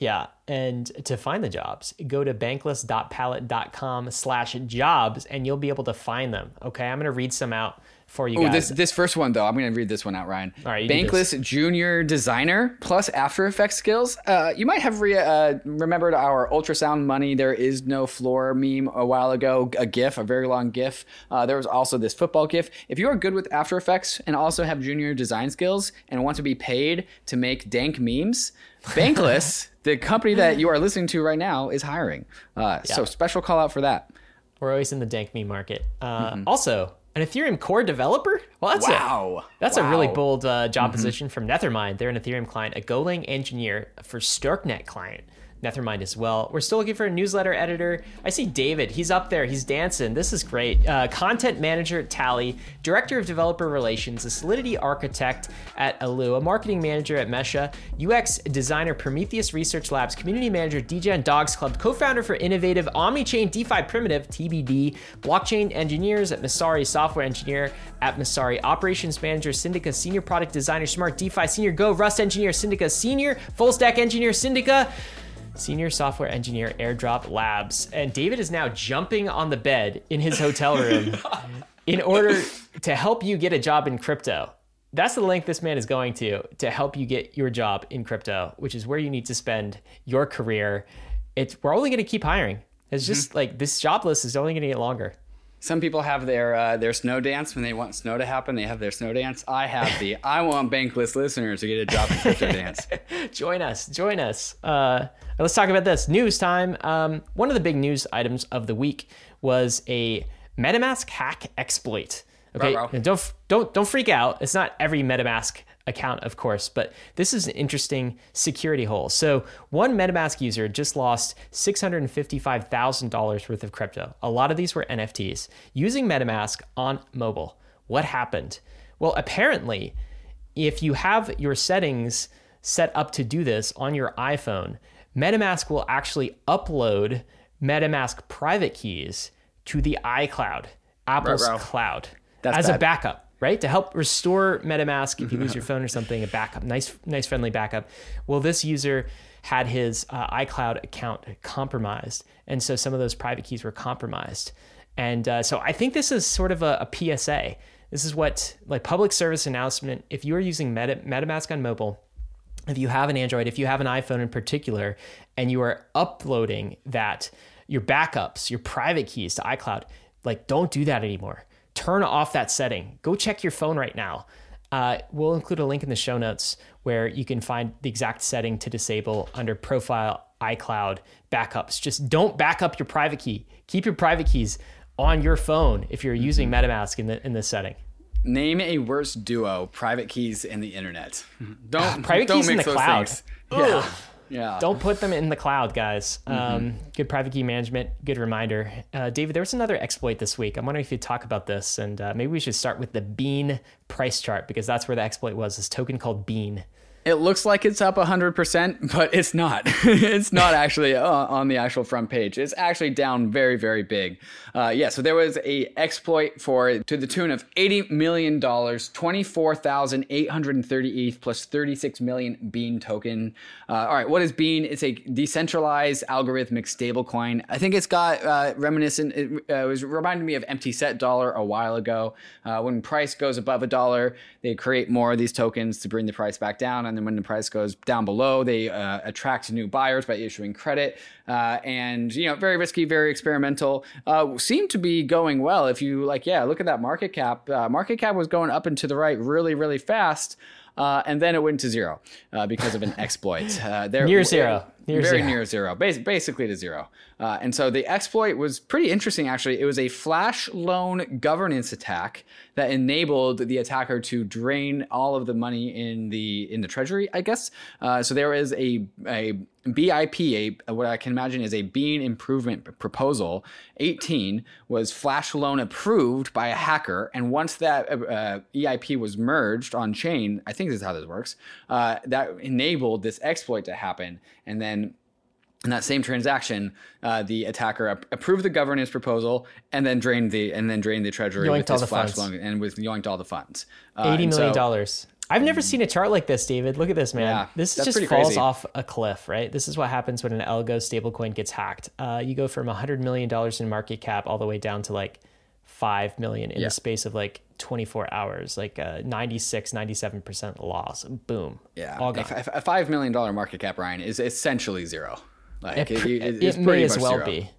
Yeah, And to find the jobs, go to bankless.pallet.com slash jobs and you'll be able to find them. Okay. I'm going to read some out for you Oh, guys. this this first one though, I'm gonna read this one out, Ryan. All right, Bankless Junior Designer plus After Effects skills. Uh, you might have re- uh, remembered our ultrasound money. There is no floor meme a while ago. A GIF, a very long GIF. Uh, there was also this football GIF. If you are good with After Effects and also have junior design skills and want to be paid to make dank memes, Bankless, the company that you are listening to right now, is hiring. Uh, So special call out for that. We're always in the dank meme market. Uh, Also, an Ethereum core developer. Well, that's a, Wow. That's a really bold uh, job position from Nethermind. They're an Ethereum client, a Golang engineer for StarkNet client. Nethermind as well. We're still looking for a newsletter editor. I see David. He's up there. He's dancing. This is great. Uh, content manager at Tally, director of developer relations, a Solidity architect at Alu, a marketing manager at Mesha, UX designer Prometheus Research Labs, community manager DGen Dogs Club, co-founder for innovative Omnichain DeFi Primitive (TBD), blockchain engineers at Messari, software engineer at Messari, operations manager Syndica, senior product designer Smart DeFi, senior Go Rust engineer Syndica, senior full stack engineer Syndica. Senior software engineer Airdrop Labs. And David is now jumping on the bed in his hotel room in order to help you get a job in crypto. That's the link this man is going to to help you get your job in crypto, which is where you need to spend your career. It's we're only going to keep hiring. It's just mm-hmm. like this job list is only going to get longer. Some people have their uh, their snow dance when they want snow to happen. They have their snow dance. I have the I want bankless listeners to get a job in crypto dance. join us join us uh, let's talk about this news time um, one of the big news items of the week was a metamask hack exploit okay. Don't don't don't freak out it's not every metamask account of course but this is an interesting security hole. So one metamask user just lost $655000 worth of crypto. A lot of these were nfts using metamask on mobile. What happened? Well apparently if you have your settings set up to do this on your iPhone, MetaMask will actually upload MetaMask private keys to the iCloud, Apple's Ruh-roh. cloud, That's as a backup, right? To help restore MetaMask if you lose your phone or something, a backup, nice, nice, friendly backup. Well, this user had his uh, iCloud account compromised, and so some of those private keys were compromised. And uh, so I think this is sort of a, a PSA. This is what like public service announcement. If you are using Meta, MetaMask on mobile, if you have an Android, if you have an iPhone in particular, and you are uploading that, your backups, your private keys to iCloud, like don't do that anymore. Turn off that setting. Go check your phone right now. Uh, we'll include a link in the show notes where you can find the exact setting to disable under profile iCloud backups. Just don't back up your private key. Keep your private keys on your phone if you're using MetaMask in the in this setting. Name a worse duo: private keys and the internet. Don't Private don't keys in the those cloud. things. Yeah, yeah. Don't put them in the cloud, guys. Um, good private key management. Good reminder. Uh, David, there was another exploit this week. I'm wondering if you'd talk about this, and uh, maybe we should start with the Bean price chart because that's where the exploit was. This token called Bean. It looks like it's up 100%, but it's not. it's not actually uh, on the actual front page. It's actually down very, very big. Uh, yeah, so there was a exploit for to the tune of $80 million, 24,830 ETH plus 36 million Bean token. Uh, all right, what is Bean? It's a decentralized algorithmic stablecoin. I think it's got uh, reminiscent, it uh, was reminding me of empty set dollar a while ago. Uh, when price goes above a dollar, they create more of these tokens to bring the price back down. And then when the price goes down below, they uh, attract new buyers by issuing credit. Uh, and, you know, very risky, very experimental. Uh, seemed to be going well. If you like, yeah, look at that market cap. Uh, market cap was going up and to the right really, really fast. Uh, and then it went to zero uh, because of an exploit. Uh, there, Near zero. Near very zero. near zero, bas- basically to zero. Uh, and so the exploit was pretty interesting, actually. It was a flash loan governance attack that enabled the attacker to drain all of the money in the in the treasury, I guess. Uh, so there is a a BIP, a, what I can imagine is a Bean Improvement Proposal 18, was flash loan approved by a hacker. And once that uh, uh, EIP was merged on chain, I think this is how this works, uh, that enabled this exploit to happen. And then in that same transaction, uh, the attacker ap- approved the governance proposal and then drained the and then drained the treasury Yoinked with his the flash funds. loan and with yoinked all the funds. Uh, Eighty million so- dollars. I've never seen a chart like this, David. Look at this, man. Yeah, this just falls crazy. off a cliff, right? This is what happens when an algo stablecoin gets hacked. Uh, you go from $100 million in market cap all the way down to like 5 million in Yeah. the space of like 24 hours, like uh, 96, 97% loss. Boom. Yeah, All a, gone. a five million dollar market cap, Ryan, is essentially zero. Like it, it, it- it may as well zero. be.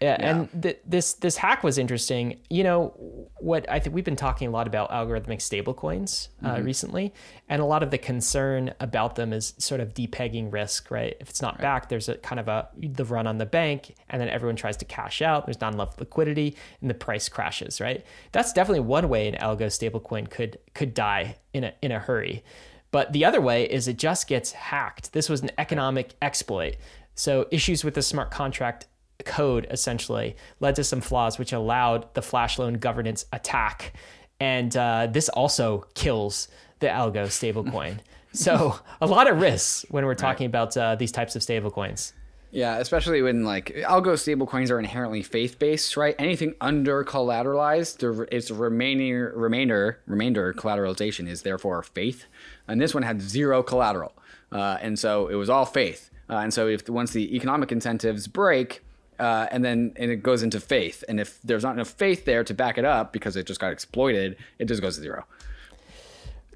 Yeah, and th- this this hack was interesting. You know what I think we've been talking a lot about algorithmic stablecoins uh, Mm-hmm. recently, and a lot of the concern about them is sort of depegging risk. Right, if it's not backed, there's a kind of a the run on the bank, and then everyone tries to cash out. There's not enough liquidity, and the price crashes. Right, that's definitely one way an algo stablecoin could could die in a in a hurry. But the other way is it just gets hacked. This was an economic exploit. So issues with the smart contract code essentially led to some flaws which allowed the flash loan governance attack. And uh, this also kills the algo stablecoin. so a lot of risks when we're talking about uh, these types of stablecoins. Yeah, especially when like algo stablecoins are inherently faith based, right? Anything under collateralized, the, its remaining remainder remainder collateralization is therefore faith, and this one had zero collateral, uh, and so it was all faith. Uh, and so if once the economic incentives break, uh, and then and it goes into faith, and if there's not enough faith there to back it up because it just got exploited, it just goes to zero.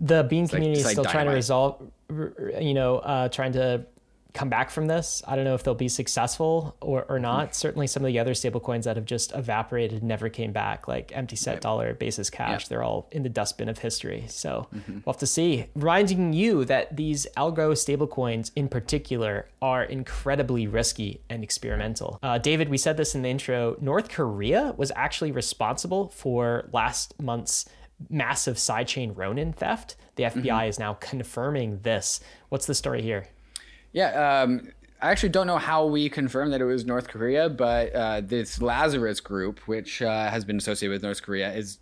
The Bean like- community it's is like still trying to resolve, you know, uh, trying to come back from this. I don't know if they'll be successful or, or not. Mm. Certainly, some of the other stablecoins that have just evaporated and never came back, like empty set dollar, basis cash, they're all in the dustbin of history. So mm-hmm. we'll have to see. Reminding you that these algo stablecoins in particular are incredibly risky and experimental. Uh, David, we said this in the intro. North Korea was actually responsible for last month's massive sidechain Ronin theft. The FBI mm-hmm. is now confirming this. What's the story here? Yeah, um, I actually don't know how we confirmed that it was North Korea, but uh, this Lazarus group, which uh, has been associated with North Korea, is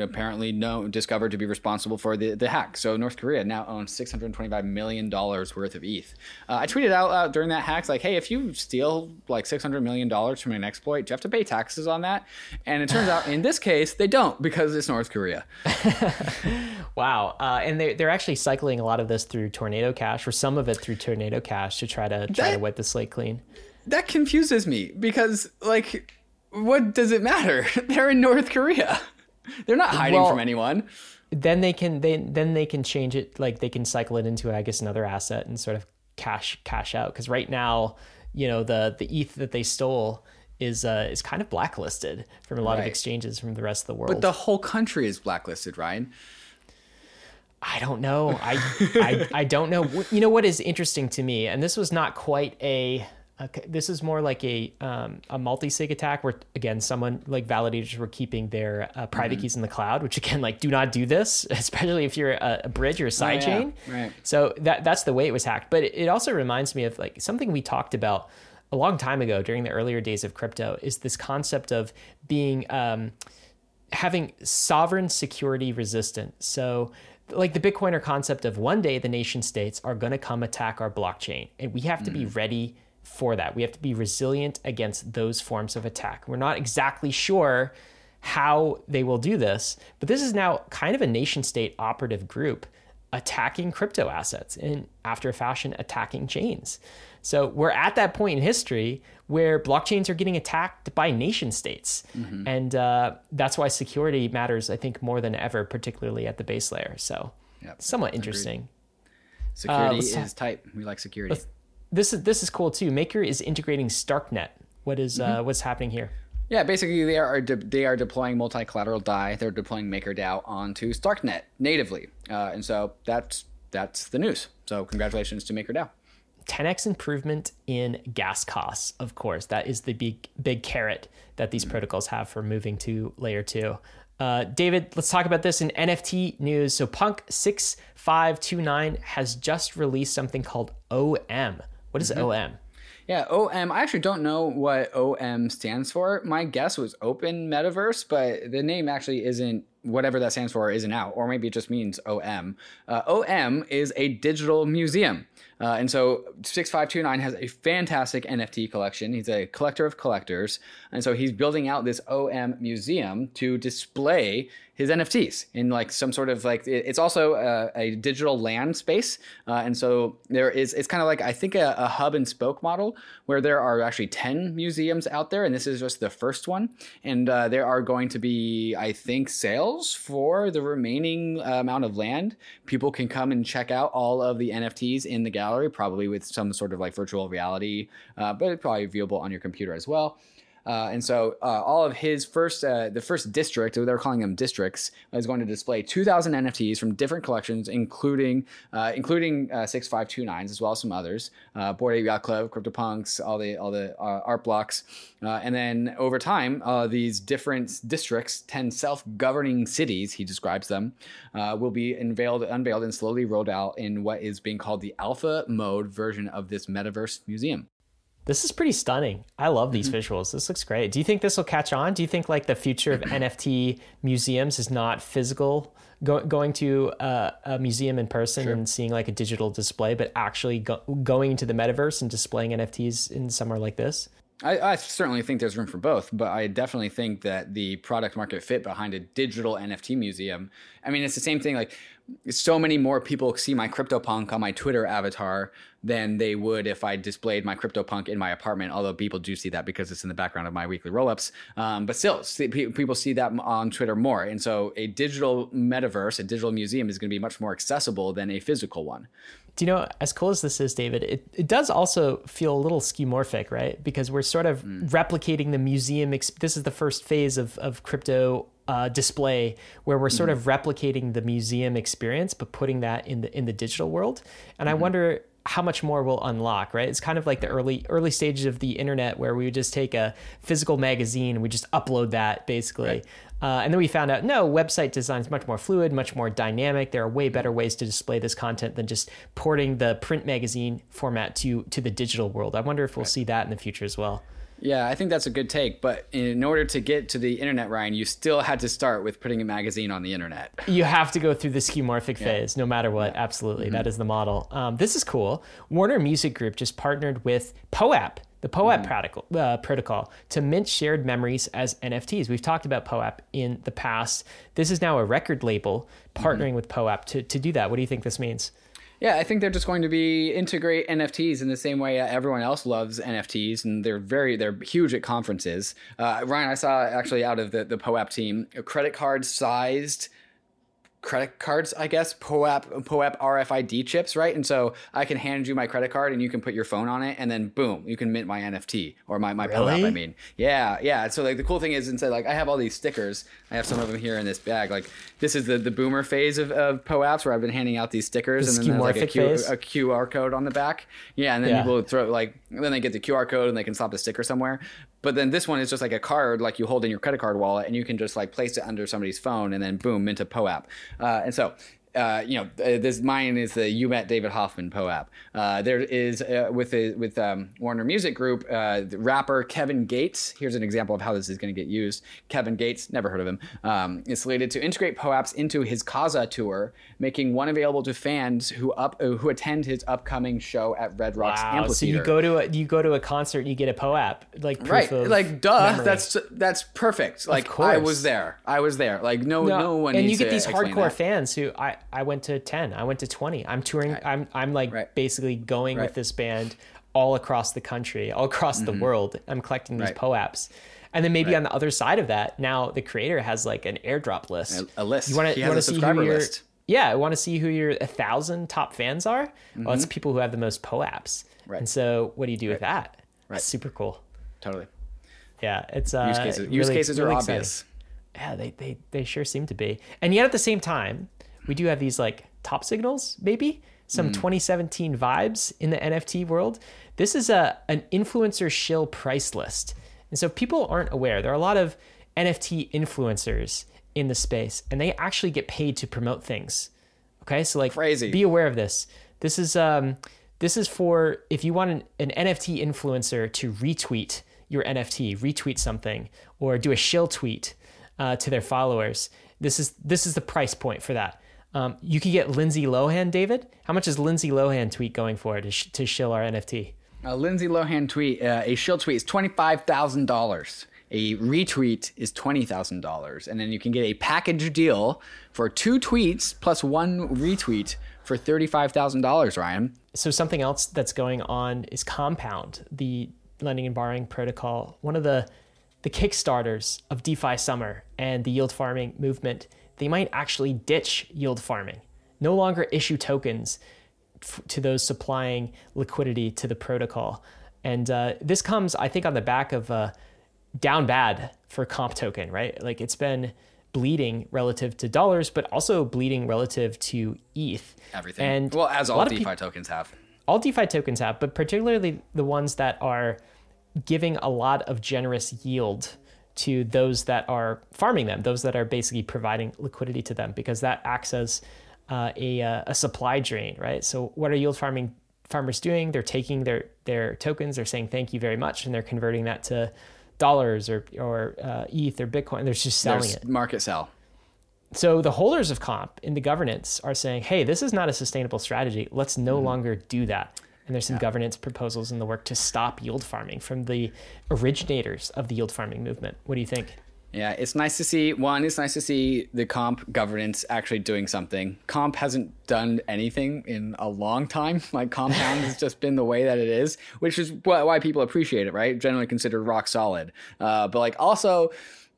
apparently known discovered to be responsible for the, the hack. So North Korea now owns 625 million dollars worth of ETH. Uh, I tweeted out uh, during that hack like, "Hey, if you steal like 600 million dollars from an exploit, do you have to pay taxes on that?" And it turns out in this case they don't because it's North Korea. Wow. Uh, and they're, they're actually cycling a lot of this through Tornado Cash, or some of it through Tornado Cash to try to try to That- wipe the slate clean. That confuses me because like, what does it matter? They're in North Korea. They're not hiding Well- from anyone. Then they can they then they can change it like they can cycle it into I guess another asset and sort of cash cash out because right now you know the the ETH that they stole is uh, is kind of blacklisted from a lot of exchanges from the rest of the world. But the whole country is blacklisted, Ryan. I don't know. I, I I don't know. You know what is interesting to me, and this was not quite a. Okay, this is more like a um, a multi sig attack where again someone like validators were keeping their uh, private Mm-hmm. keys in the cloud, which again like do not do this, especially if you're a, a bridge or a Oh, yeah. sidechain. Right. So that that's the way it was hacked. But it, also reminds me of like something we talked about a long time ago during the earlier days of crypto is this concept of being um, having sovereign security resistant. So, like the Bitcoiner concept of one day the nation states are going to come attack our blockchain, and we have to be ready for that. We have to be resilient against those forms of attack. We're not exactly sure how they will do this, but this is now kind of a nation state operative group attacking crypto assets and after a fashion attacking chains. So we're at that point in history where blockchains are getting attacked by nation states. And uh, that's why security matters, I think, more than ever, particularly at the base layer. So Yep, somewhat interesting. Security let's is tight. We like security. This is this is cool too. Maker is integrating Starknet. What is, uh, what's happening here? Yeah, basically they are de- they are deploying multi-collateral DAI. They're deploying MakerDAO onto Starknet natively, uh, and so that's that's the news. So congratulations to MakerDAO. 10x improvement in gas costs, of course. That is the big big carrot that these protocols have for moving to layer two. Uh, David, let's talk about this in NFT news. So Punk six five two nine has just released something called OM. What is mm-hmm. OM? Yeah, OM. I actually don't know what OM stands for. My guess was Open Metaverse, but the name actually isn't whatever that stands for isn't out, or maybe it just means OM. Uh, OM is a digital museum. Uh, and so 6529 has a fantastic NFT collection. He's a collector of collectors. And so he's building out this OM museum to display his NFTs in like some sort of like it's also a, a digital land space, uh, and so there is it's kind of like I think a, a, hub and spoke model where there are actually ten museums out there, and this is just the first one, and uh, there are going to be I think sales for the remaining uh, amount of land. People can come and check out all of the NFTs in the gallery, probably with some sort of like virtual reality, uh, but probably viewable on your computer as well. Uh, and so uh, all of his first, uh, the first district, they were calling them districts, is going to display 2,000 NFTs from different collections, including uh, including uh, 6529s as well as some others, uh, Bored Ape Yacht Club, CryptoPunks, all the all the art blocks, and then over time, these different districts, 10 self-governing cities, he describes them, will be unveiled, unveiled and slowly rolled out in what is being called the alpha mode version of this metaverse museum. This is pretty stunning. I love these mm-hmm. visuals. This looks great. Do you think this will catch on? Do you think like the future of NFT museums is not physical, go, going to a, a, museum in person sure. and seeing like a digital display, but actually go, going into the metaverse and displaying NFTs in somewhere like this? I, I, certainly think there's room for both, but I definitely think that the product market fit behind a digital NFT museum. I mean, it's the same thing. Like so many more people see my CryptoPunk on my Twitter avatar than they would if I displayed my CryptoPunk in my apartment. Although people do see that because it's in the background of my weekly rollups. Um, but still, see, people see that on Twitter more. And so a digital metaverse, a digital museum is going to be much more accessible than a physical one. Do you know, as cool as this is, David, it, it does also feel a little skeuomorphic, right? Because we're sort of mm. replicating the museum. Exp- this is the first phase of, of crypto uh, display where we're sort mm-hmm. of replicating the museum experience, but putting that in the in the digital world. And mm-hmm. I wonder how much more we'll unlock, right? It's kind of like the early early stages of the internet where we would just take a physical magazine and we just upload that basically. Right. Uh, and then we found out no, website design is much more fluid, much more dynamic. There are way better ways to display this content than just porting the print magazine format to to the digital world. I wonder if we'll right. see that in the future as well. Yeah, I think that's a good take. But in order to get to the internet, Ryan, you still had to start with putting a magazine on the internet. You have to go through the skeuomorphic yeah. phase, no matter what. Yeah. Absolutely. Mm-hmm. That is the model. Um, this is cool. Warner Music Group just partnered with POAP, the POAP mm-hmm. protocol, uh, protocol to mint shared memories as NFTs. We've talked about POAP in the past. This is now a record label partnering mm-hmm. with POAP to, to do that. What do you think this means? Yeah, I think they're just going to be integrate NFTs in the same way everyone else loves NFTs, and they're very they're huge at conferences. Uh, Ryan, I saw actually out of the the POAP team, a credit card sized credit cards, I guess, POAP, POAP RFID chips, right? And so I can hand you my credit card and you can put your phone on it and then boom, you can mint my NFT or my, my really? POAP, I mean. Yeah, yeah. So like the cool thing is instead like I have all these stickers. I have some of them here in this bag. Like this is the, the boomer phase of, of POAPs where I've been handing out these stickers the and then there's like a, Q, a QR code on the back. Yeah, and then yeah. people throw like then they get the QR code and they can slap the sticker somewhere. But then this one is just like a card, like you hold in your credit card wallet, and you can just like place it under somebody's phone, and then boom, mint a POAP. Uh, and so uh, you know, uh, this mine is the You Met David Hoffman POAP. Uh, there is uh, with a, with um, Warner Music Group, uh, the rapper Kevin Gates. Here's an example of how this is going to get used. Kevin Gates, never heard of him, um, is slated to integrate POAPs into his Khaza tour, making one available to fans who up who attend his upcoming show at Red Rocks wow, Amphitheater. So you go to a, you go to a concert and you get a POAP, like right, like duh, memory. that's that's perfect. Like I was there, I was there. Like no, no, no one. And you get these hardcore that. fans who I I went to 10. I went to 20. I'm touring. Right. I'm, I'm like right. basically going right. with this band all across the country, all across mm-hmm. the world. I'm collecting these POAPs. And then maybe on the other side of that, now the creator has like an airdrop list. A, a list. You want to you want to see who your yeah, I want to see who your a thousand top fans are. Mm-hmm. Well, it's mm-hmm. people who have the most POAPs. Right. And so, what do you do with that? Right. super cool. Totally. Yeah, it's uh, use cases. Really, use cases really are exciting. obvious. Yeah, they, they they sure seem to be. And yet at the same time, we do have these like top signals, maybe some mm. 2017 vibes in the NFT world. This is a an influencer shill price list. And so people aren't aware. There are a lot of NFT influencers in the space and they actually get paid to promote things. Okay? So like crazy. Be aware of this. This is um this is for if you want an, an NFT influencer to retweet your NFT, retweet something, or do a shill tweet uh, to their followers This is this is the price point for that. Um, you could get Lindsay Lohan, David. How much is Lindsay Lohan tweet going for to, sh- to shill our NFT? A Lindsay Lohan tweet, uh, a shill tweet is twenty five thousand dollars. A retweet is twenty thousand dollars, and then you can get a package deal for two tweets plus one retweet for thirty five thousand dollars. Ryan. So something else that's going on is Compound, the lending and borrowing protocol. One of the the kickstarters of DeFi Summer and the yield farming movement. They might actually ditch yield farming, no longer issue tokens f- to those supplying liquidity to the protocol. And uh, this comes, I think, on the back of uh, down bad for comp token, right? Like it's been bleeding relative to dollars, but also bleeding relative to ETH. Everything. And well, as all DeFi peop- tokens have. all DeFi tokens have, but particularly the ones that are giving a lot of generous yield to those that are farming them, those that are basically providing liquidity to them, because that acts as uh, a, uh, a supply drain, right? So what are yield farming farmers doing? They're taking their their tokens, they're saying thank you very much, and they're converting that to dollars or or uh, ETH or Bitcoin. They're just selling There's it. market sell. So the holders of comp in the governance are saying, hey, this is not a sustainable strategy. Let's no longer do that. And there's some governance proposals in the work to stop yield farming from the originators of the yield farming movement. What do you think? Yeah, it's nice to see. One, it's nice to see the comp governance actually doing something. Comp hasn't done anything in a long time. Like compound has just been the way that it is, which is why people appreciate it, right? Generally considered rock solid. Uh, but like also,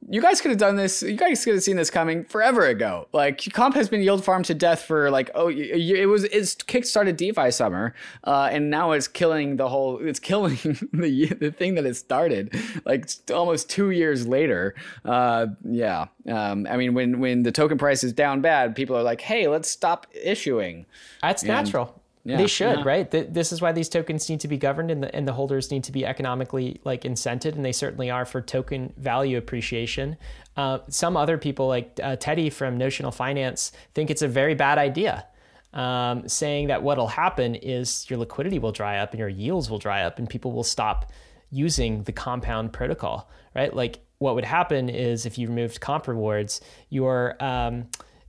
you guys could have done this. You guys could have seen this coming forever ago. Like comp has been yield farmed to death for like oh, it was it's kickstarted DeFi summer, uh, and now it's killing the whole. It's killing the the thing that it started. Like almost two years later. Uh, yeah. Um, I mean, when when the token price is down bad, people are like, hey, let's stop issuing. That's natural. Yeah, they should, yeah. right? Th- This is why these tokens need to be governed, and the and the holders need to be economically like incented, and they certainly are for token value appreciation. Uh, some other people, like uh, Teddy from Notional Finance, think it's a very bad idea, um, saying that what'll happen is your liquidity will dry up and your yields will dry up, and people will stop using the compound protocol, right? Like what would happen is if you removed comp rewards, your um,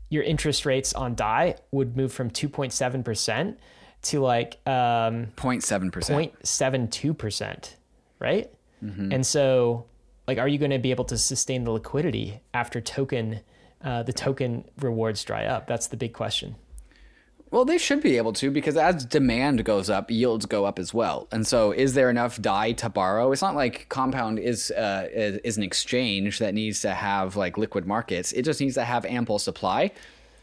your interest rates on DAI would move from 2.7% to like um, 0.7 percent. 0.72%, right? And so, like, are you going to be able to sustain the liquidity after token, uh, the token rewards dry up? That's the big question. Well, they should be able to because as demand goes up, yields go up as well. And so, is there enough DAI to borrow? It's not like Compound is uh, is is an exchange that needs to have like liquid markets. It just needs to have ample supply.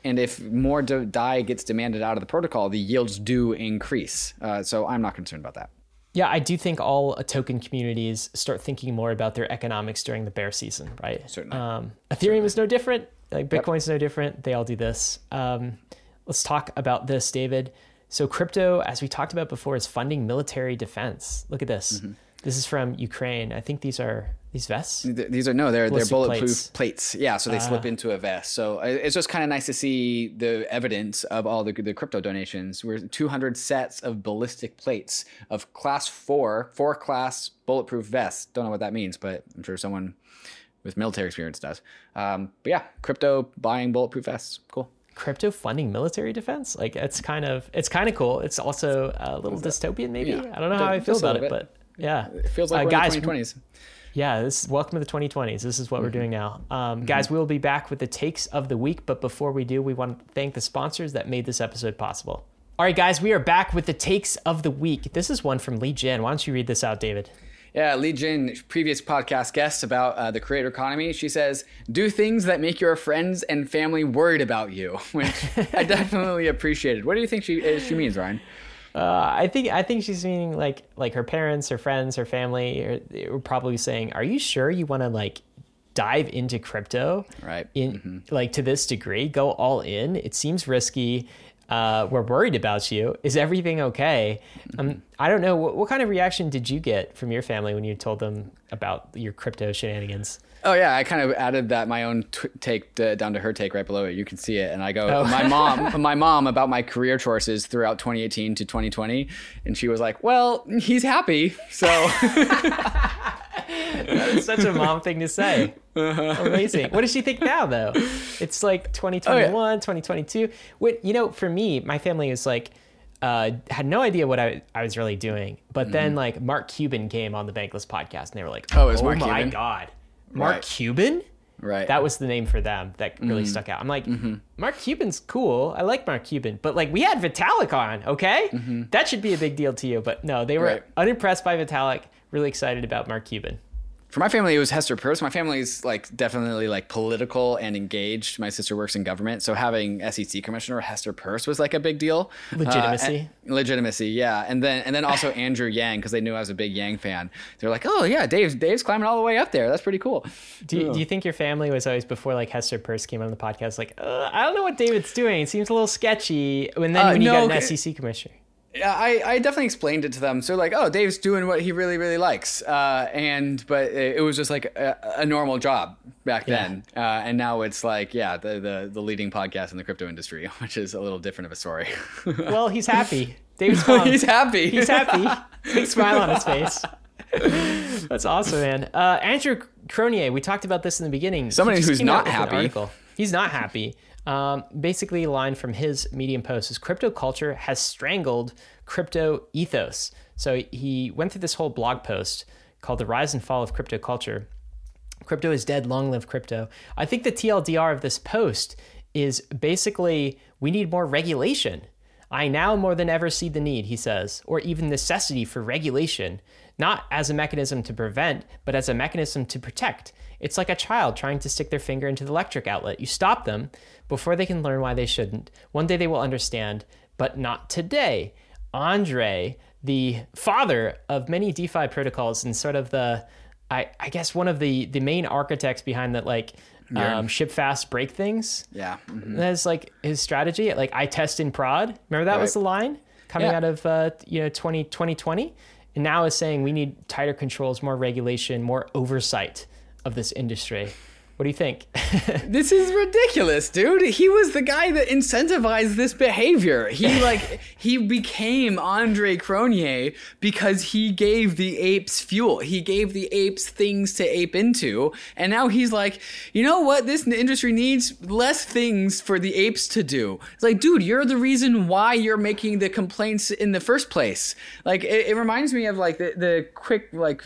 And if more d- DAI gets demanded out of the protocol, the yields do increase. Uh, so I'm not concerned about that. Yeah, I do think all uh, token communities start thinking more about their economics during the bear season, right? Certainly. Um, Ethereum is no different. Like Bitcoin's no different. They all do this. Um, let's talk about this, David. So crypto, as we talked about before, is funding military defense. Look at this. Mm-hmm. This is from Ukraine. I think these are these vests. These are no, they're Ballistic they're bulletproof plates. plates. Yeah, so they slip into a vest. So uh, it's just kind of nice to see the evidence of all the the crypto donations. We're 200 sets of ballistic plates of class four, four class bulletproof vests. Don't know what that means, but I'm sure someone with military experience does. Um, but yeah, crypto buying bulletproof vests, cool. Crypto funding military defense. Like it's kind of it's kind of cool. It's also a little dystopian, maybe. Yeah. I don't know how I feel about it, but yeah, It feels like Uh, guys, in the 2020s. Yeah, this welcome to the 2020s. This is what we're doing now. Um, Guys, we will be back with the takes of the week, but before we do, we want to thank the sponsors that made this episode possible. All right, guys, we are back with the takes of the week. This is one from Li Jin. Why don't you read this out, David? Yeah, Li Jin, previous podcast guest about uh, the creator economy, she says, do things that make your friends and family worried about you, which I definitely appreciated. What do you think she, uh, she means, Ryan? Uh, I think I think she's meaning like like her parents, her friends, her family are, were probably saying, "Are you sure you want to like dive into crypto Right. in like to this degree? Go all in? It seems risky. Uh, we're worried about you. Is everything okay? Um, I don't know. What, what kind of reaction did you get from your family when you told them about your crypto shenanigans? Oh yeah, I kind of added that my own t- take uh down to her take right below it. You can see it, and I go Oh. my mom, my mom about my career choices throughout 2018 to 2020, and she was like, "Well, he's happy." So that is such a mom thing to say. Amazing. What does she think now, though? It's like 2021, 2022. What you know, for me, my family is like uh, had no idea what I, I was really doing. But mm-hmm. then like Mark Cuban came on the Bankless podcast, and they were like, Oh, "Oh Mark my Cuban?" god, Mark Right. Cuban." Right. That was the name for them that really mm-hmm. stuck out. I'm like, mm-hmm. Mark Cuban's cool. I like Mark Cuban, but like we had Vitalik on, okay? That should be a big deal to you. But no, they were Right. unimpressed by Vitalik. Really excited about Mark Cuban. For my family, it was Hester Peirce. My family's like definitely like political and engaged. My sister works in government, so having SEC Commissioner Hester Peirce was like a big deal. Legitimacy. Uh, and- legitimacy, yeah. And then and then also Andrew Yang because they knew I was a big Yang fan. They're like, oh yeah, Dave's Dave's climbing all the way up there. That's pretty cool. Do you, do you think your family was always before like Hester Peirce came on the podcast like uh, I don't know what David's doing. It seems a little sketchy. And then Uh, when you no, got an c- SEC commissioner, Yeah, I, I definitely explained it to them. So like, oh, Dave's doing what he really really likes, uh, and but it, was just like a, a normal job back Yeah. then, uh, and now it's like yeah, the, the the leading podcast in the crypto industry, which is a little different of a story. well, he's happy. David's. He's happy. He's happy. Big smile on his face. That's awesome, man. Uh, Andre Cronje, we talked about this in the beginning. Somebody who's not out with an happy. He's not happy. Um, basically, a line from his Medium post is crypto culture has strangled crypto ethos. So he went through this whole blog post called The Rise and Fall of Crypto Culture. Crypto is dead, long live crypto. I think the TLDR of this post is basically we need more regulation. I now more than ever see the need, he says, or even necessity for regulation, not as a mechanism to prevent, but as a mechanism to protect. It's like a child trying to stick their finger into the electric outlet. You stop them before they can learn why they shouldn't. One day they will understand, but not today. Andre, the father of many DeFi protocols and sort of the I, I guess one of the the main architects behind that like um, ship fast break things. yeah. mhm. That's like his strategy. Like I test in prod. Remember that was the line coming Yeah. out of uh, you know 20, 2020? and now is saying we need tighter controls, more regulation, more oversight of this industry. What do you think? This is ridiculous, dude. He was the guy that incentivized this behavior. He like he became Andre Cronje because he gave the apes fuel. He gave the apes things to ape into, and now he's like, you know what? This industry needs less things for the apes to do. It's like, dude, you're the reason why you're making the complaints in the first place. Like, it, it reminds me of like the the quick like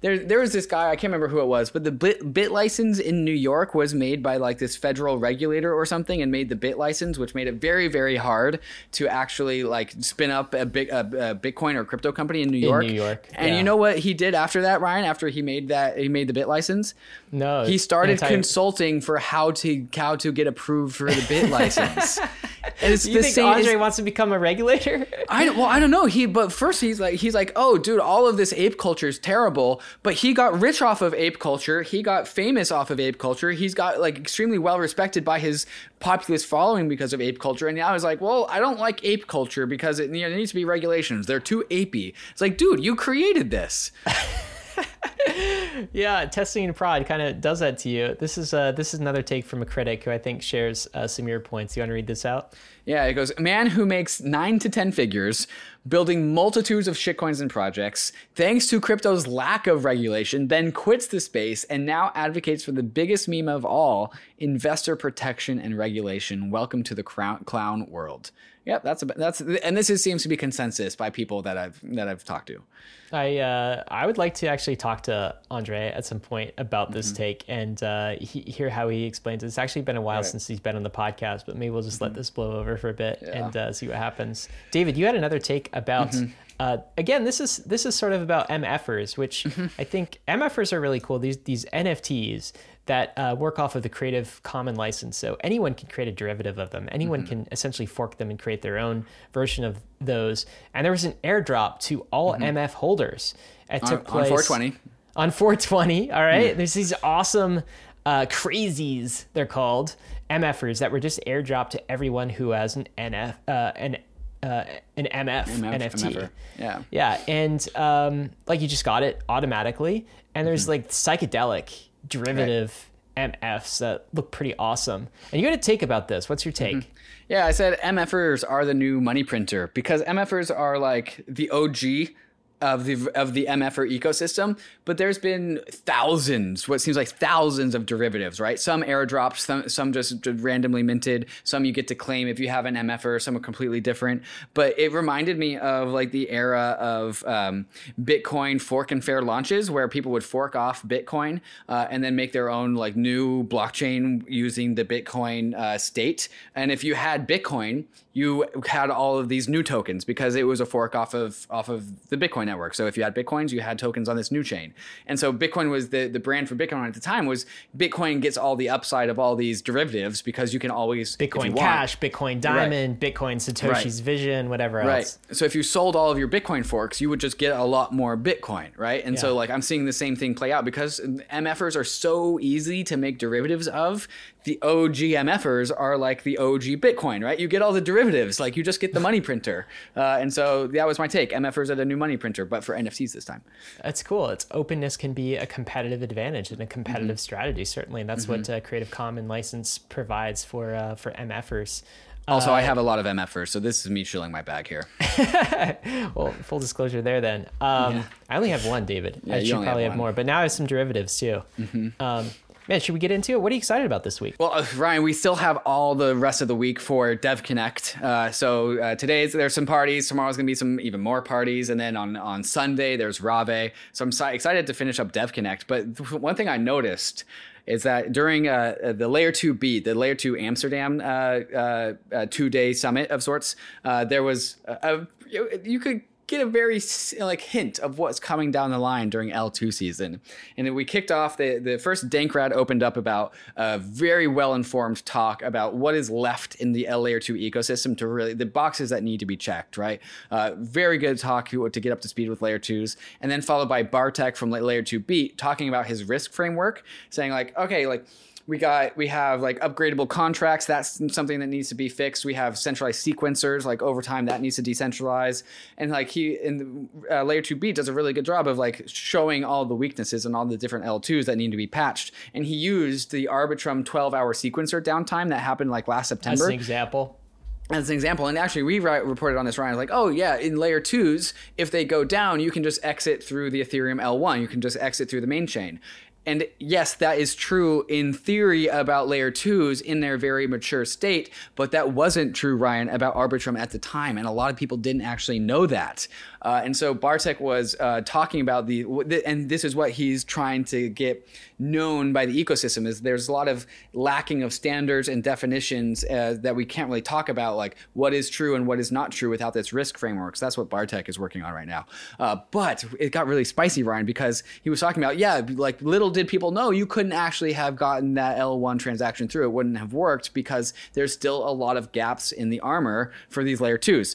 there there was this guy I can't remember who it was, but the bit bit license in New York was made by like this federal regulator or something, and made the bit license, which made it very very hard to actually like spin up a big a, a Bitcoin or crypto company in New York. New York, and yeah. you know what he did after that, Ryan? After he made that he made the bit license, no, he started anti- consulting for how to how to get approved for the bit license. And it's Do the you think same. Andre wants to become a regulator? I well, I don't know. He but first he's like he's like, oh, dude, all of this ape culture is terrible. But he got rich off of ape culture. He got famous off of ape culture. He's got like extremely well respected by his populist following because of ape culture. And now he's like, well, I don't like ape culture because it, you know, there needs to be regulations. They're too apey. It's like, dude, you created this. yeah, testing and prod kind of does that to you. This is uh, this is another take from a critic who I think shares uh, some of your points. You want to read this out? Yeah, it goes, a man who makes nine to 10 figures, building multitudes of shitcoins and projects, thanks to crypto's lack of regulation, then quits the space and now advocates for the biggest meme of all investor protection and regulation. Welcome to the clown world. Yep, that's a, that's and this is, seems to be consensus by people that I've that I've talked to. I uh, I would like to actually talk to Andre at some point about this Mm-hmm. take and uh, he, hear how he explains it. It's actually been a while Right. Mm-hmm. since he's been on the podcast, but maybe we'll just let this blow over for a bit and uh, see what happens. David, you had another take about. Mm-hmm. Uh, again, this is this is sort of about MFers, which Mm-hmm. I think MFers are really cool. These these NFTs that uh, work off of the Creative Common license, so anyone can create a derivative of them. Anyone Mm-hmm. can essentially fork them and create their own version of those. And there was an airdrop to all MF holders. It Mm-hmm. On, took on place 420. on 420. All right, there's these awesome uh, crazies. They're called MFers that were just airdropped to everyone who has an NF uh, an uh, an MF, MF, NFT. MFer. Yeah. Yeah, and um, like you just got it automatically, and there's Mm-hmm. like psychedelic derivative MFs that look pretty awesome. And you got a take about this. What's your take? Mm-hmm. Yeah, I said MFers are the new money printer because MFers are like the OG of the of the MFer ecosystem, but there's been thousands, what seems like thousands of derivatives, right? Some airdrops, some, some just randomly minted, some you get to claim if you have an MFer, some are completely different. But it reminded me of like the era of um, Bitcoin fork and fair launches, where people would fork off Bitcoin uh, and then make their own like new blockchain using the Bitcoin uh, state. And if you had Bitcoin, you had all of these new tokens because it was a fork off of off of the Bitcoin network. So if you had Bitcoins, you had tokens on this new chain. And so Bitcoin was the the brand for Bitcoin at the time was Bitcoin gets all the upside of all these derivatives because you can always Bitcoin Cash, want, Bitcoin Diamond, right. Bitcoin Satoshi's right. Vision, whatever else. Right. So if you sold all of your Bitcoin forks, you would just get a lot more Bitcoin, right? And yeah. so like I'm seeing the same thing play out because MFers are so easy to make derivatives of. The OG MFers are like the OG Bitcoin, right? You get all the derivatives, like you just get the money printer. Uh, and so that was my take. MFers at a new money printer, but for NFTs this time. That's cool. It's openness can be a competitive advantage and a competitive mm-hmm. strategy, certainly. And that's mm-hmm. what uh, Creative Commons license provides for uh, for MFers. Also, uh, I have a lot of MFers, so this is me chilling my bag here. well, full disclosure there then. Um, yeah. I only have one, David. Yeah, I should probably have, have, more, but now I have some derivatives too. Mm-hmm. Um, Man, should we get into it? What are you excited about this week? Well, uh, Ryan, we still have all the rest of the week for Dev Connect. Uh, so uh, today's there's some parties. Tomorrow's gonna be some even more parties, and then on on Sunday there's Rave. So I'm si- excited to finish up Dev Connect. But one thing I noticed is that during uh, uh the layer two beat, the layer two Amsterdam uh, uh, uh two day summit of sorts, uh, there was a, you could get a very like hint of what's coming down the line during L2 season. And then we kicked off the the first Dankrad opened up about a very well informed talk about what is left in the L layer 2 ecosystem to really the boxes that need to be checked, right? Uh, very good talk to get up to speed with layer 2s and then followed by Bartek from layer 2 beat talking about his risk framework saying like okay, like we got we have like upgradable contracts. That's something that needs to be fixed. We have centralized sequencers like over time that needs to decentralize. And like he in uh, layer 2b does a really good job of like showing all the weaknesses and all the different l2s that need to be patched. And he used the arbitrum 12 hour sequencer downtime that happened like last september as an example. As an example, and actually we reported on this, Ryan, like, oh yeah, in layer twos, if they go down, you can just exit through the Ethereum L1. You can just exit through the main chain. And yes, that is true in theory about layer twos in their very mature state, but that wasn't true, Ryan, about Arbitrum at the time. And a lot of people didn't actually know that. Uh, and so Bartek was uh, talking about the, and this is what he's trying to get known by the ecosystem is there's a lot of lacking of standards and definitions uh, that we can't really talk about, like what is true and what is not true without this risk framework. So That's what Bartek is working on right now. Uh, but it got really spicy, Ryan, because he was talking about, yeah, like little did people know you couldn't actually have gotten that L1 transaction through. It wouldn't have worked because there's still a lot of gaps in the armor for these layer twos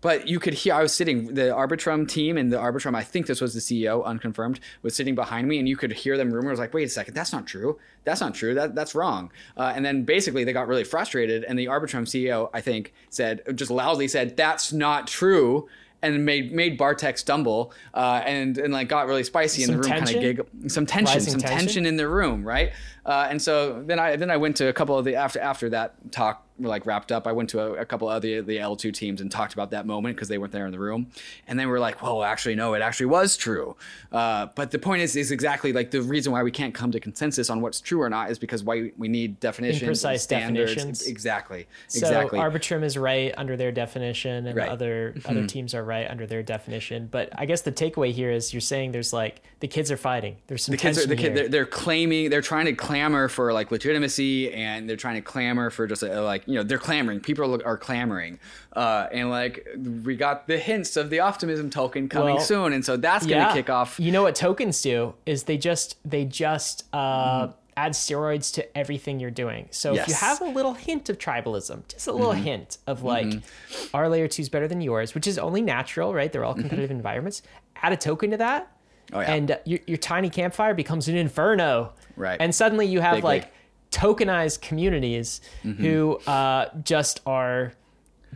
but you could hear I was sitting the Arbitrum team and the Arbitrum I think this was the CEO unconfirmed was sitting behind me and you could hear them rumors like wait a second that's not true that's not true that that's wrong uh, and then basically they got really frustrated and the Arbitrum CEO I think said just loudly said that's not true and made made Bartek stumble uh, and and like got really spicy some in the room, kind of giggle, some tension, Rising some tension? tension in the room, right? Uh, and so then I then I went to a couple of the after after that talk like wrapped up, I went to a, a couple of the the L2 teams and talked about that moment because they weren't there in the room, and they were like, "Well, actually, no, it actually was true." Uh, but the point is, is exactly like the reason why we can't come to consensus on what's true or not is because why we need definitions, precise definitions. Exactly, so exactly. Arbitrum is right under their definition, and right. other mm-hmm. other teams are right under their definition. But I guess the takeaway here is you're saying there's like the kids are fighting. There's some the kids are the kid, they're, they're, claiming they're trying to clamor for like legitimacy, and they're trying to clamor for just a, like you know they're clamoring. People are clamoring, uh, and like we got the hints of the optimism token coming well, soon, and so that's going to yeah. kick off. You know what tokens do is they just they just uh, mm. add steroids to everything you're doing. So yes. if you have a little hint of tribalism, just a little mm-hmm. hint of like mm-hmm. our layer two is better than yours, which is only natural, right? They're all mm-hmm. competitive environments. Add a token to that. Oh, yeah. And uh, your, your tiny campfire becomes an inferno. Right. And suddenly you have Big like tokenized communities mm-hmm. who uh, just are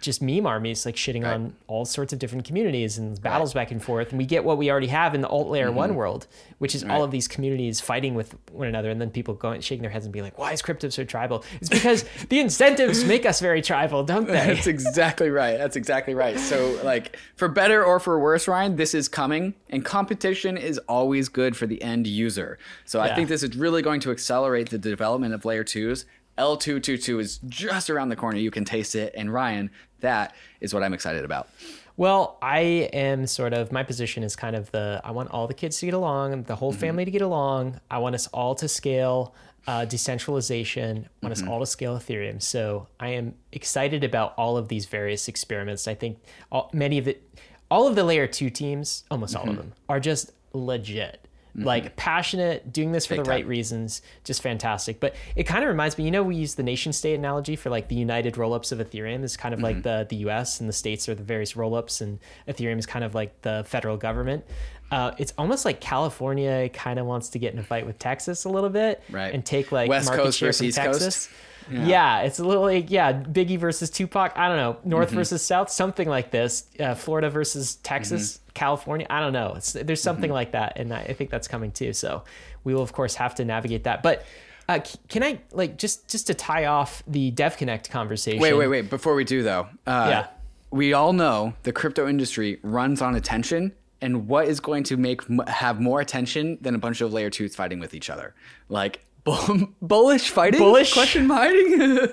just meme armies like shitting on all sorts of different communities and battles back and forth. And we get what we already have in the alt layer one mm-hmm. world, which is all of these communities fighting with one another. And then people going, shaking their heads and being like, why is crypto so tribal? It's because the incentives make us very tribal, don't they? That's exactly right. That's exactly right. So, like, for better or for worse, Ryan, this is coming, and competition is always good for the end user. So, I think this is really going to accelerate the development of layer twos. L222 is just around the corner. You can taste it. And, Ryan, that is what I'm excited about. Well, I am sort of my position is kind of the I want all the kids to get along, the whole mm-hmm. family to get along. I want us all to scale uh, decentralization. I want us mm-hmm. all to scale Ethereum. So I am excited about all of these various experiments. I think all, many of it, all of the layer two teams, almost all of mm-hmm. them, are just legit. Like passionate, doing this for Big the right reasons, just fantastic. But it kind of reminds me, you know, we use the nation state analogy for like the united rollups of Ethereum is kind of Mm-hmm. like the the US and the states are the various rollups, and Ethereum is kind of like the federal government. Uh, it's almost like California kind of wants to get in a fight with Texas a little bit, Right. And take like West market Coast share versus from East Coast? Texas. Yeah. it's a little like yeah, Biggie versus Tupac. I don't know, North Mm-hmm. versus South, something like this. Uh, Florida versus Texas, Mm-hmm. California. I don't know. It's, there's something like that, and I, I think that's coming too. So we will of course have to navigate that. But uh, can I like just just to tie off the DevConnect conversation? Wait, wait, wait. Before we do, though, uh, Yeah. we all know the crypto industry runs on attention. And what is going to make have more attention than a bunch of layer twos fighting with each other? Like bull- bullish fighting? Bullish? question fighting?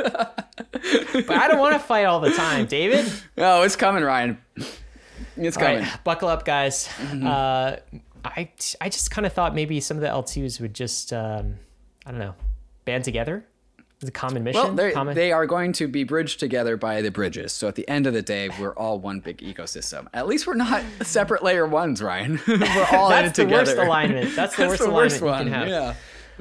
But I don't want to fight all the time, David. oh, it's coming, Ryan. It's All coming. right, buckle up, guys. Uh, I I just kind of thought maybe some of the L2s would just um, I don't know band together. It's a common mission. Well, common. they are going to be bridged together by the bridges. So at the end of the day, we're all one big ecosystem. At least we're not separate layer ones, Ryan. we're all in it That's the worst alignment. That's the worst alignment you can have. Yeah.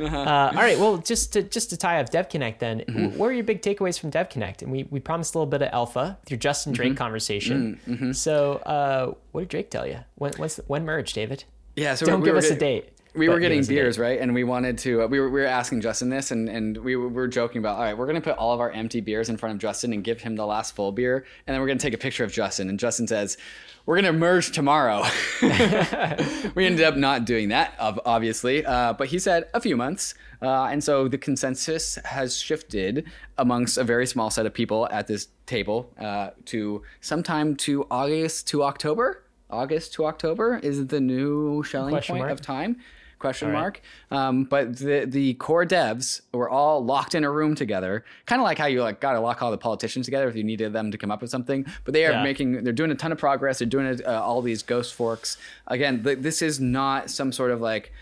Uh, all right. Well, just to just to tie off DevConnect, then, Mm-hmm. what are your big takeaways from DevConnect? And we we promised a little bit of alpha with your Justin Drake Mm-hmm. conversation. So, uh, what did Drake tell you? When when merge, David? Yeah. So Don't we give were us a date. We but were getting beers, right? And we wanted to. Uh, we were we were asking Justin this, and and we were, we were joking about. All right, we're gonna put all of our empty beers in front of Justin and give him the last full beer, and then we're gonna take a picture of Justin. And Justin says, "We're gonna merge tomorrow." we ended up not doing that, obviously, uh, but he said a few months, uh, and so the consensus has shifted amongst a very small set of people at this table uh, to sometime to August to October. August to October is the new shelling Question point mark. of time question All right. mark um, but the the core devs were all locked in a room together kind of like how you like got to lock all the politicians together if you needed them to come up with something but they are Yeah. making they're doing a ton of progress they're doing uh, all these ghost forks again th- this is not some sort of like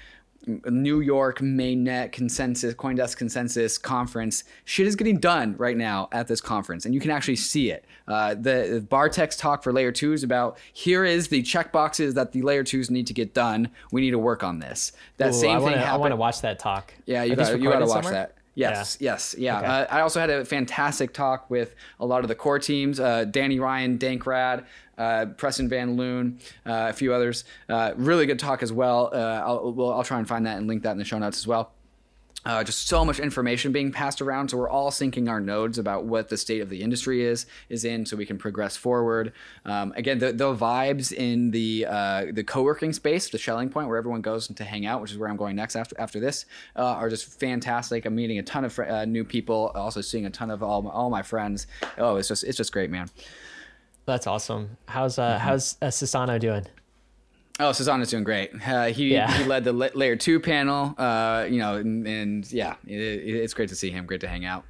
New York mainnet consensus, CoinDesk consensus conference. Shit is getting done right now at this conference, and you can actually see it. Uh, the Bartek's talk for Layer Two is about here is the checkboxes that the Layer Twos need to get done. We need to work on this. That Ooh, same I thing wanna, I happened. want to watch that talk. Yeah, you got you got to watch somewhere? that. Yes, yes, yeah. Okay. Uh, I also had a fantastic talk with a lot of the core teams: uh, Danny Ryan, Dankrad, uh, Preston Van Loon, uh, a few others. Uh, really good talk as well. Uh, I'll, well, I'll try and find that and link that in the show notes as well. Uh, just so much information being passed around, so we're all syncing our nodes about what the state of the industry is is in, so we can progress forward. Um, again, the, the vibes in the uh, the co-working space, the Schelling Point, where everyone goes to hang out, which is where I'm going next after after this, uh, are just fantastic. I'm meeting a ton of fr- new people, also seeing a ton of all my, all my friends. Oh, it's just it's just great, man. That's awesome. How's uh Mm-hmm. how's uh, Sassano doing? Oh, Sassano's doing great. Uh, he Yeah. he led the la- layer two panel. Uh, you know, and, and yeah, it, it's great to see him. Great to hang out.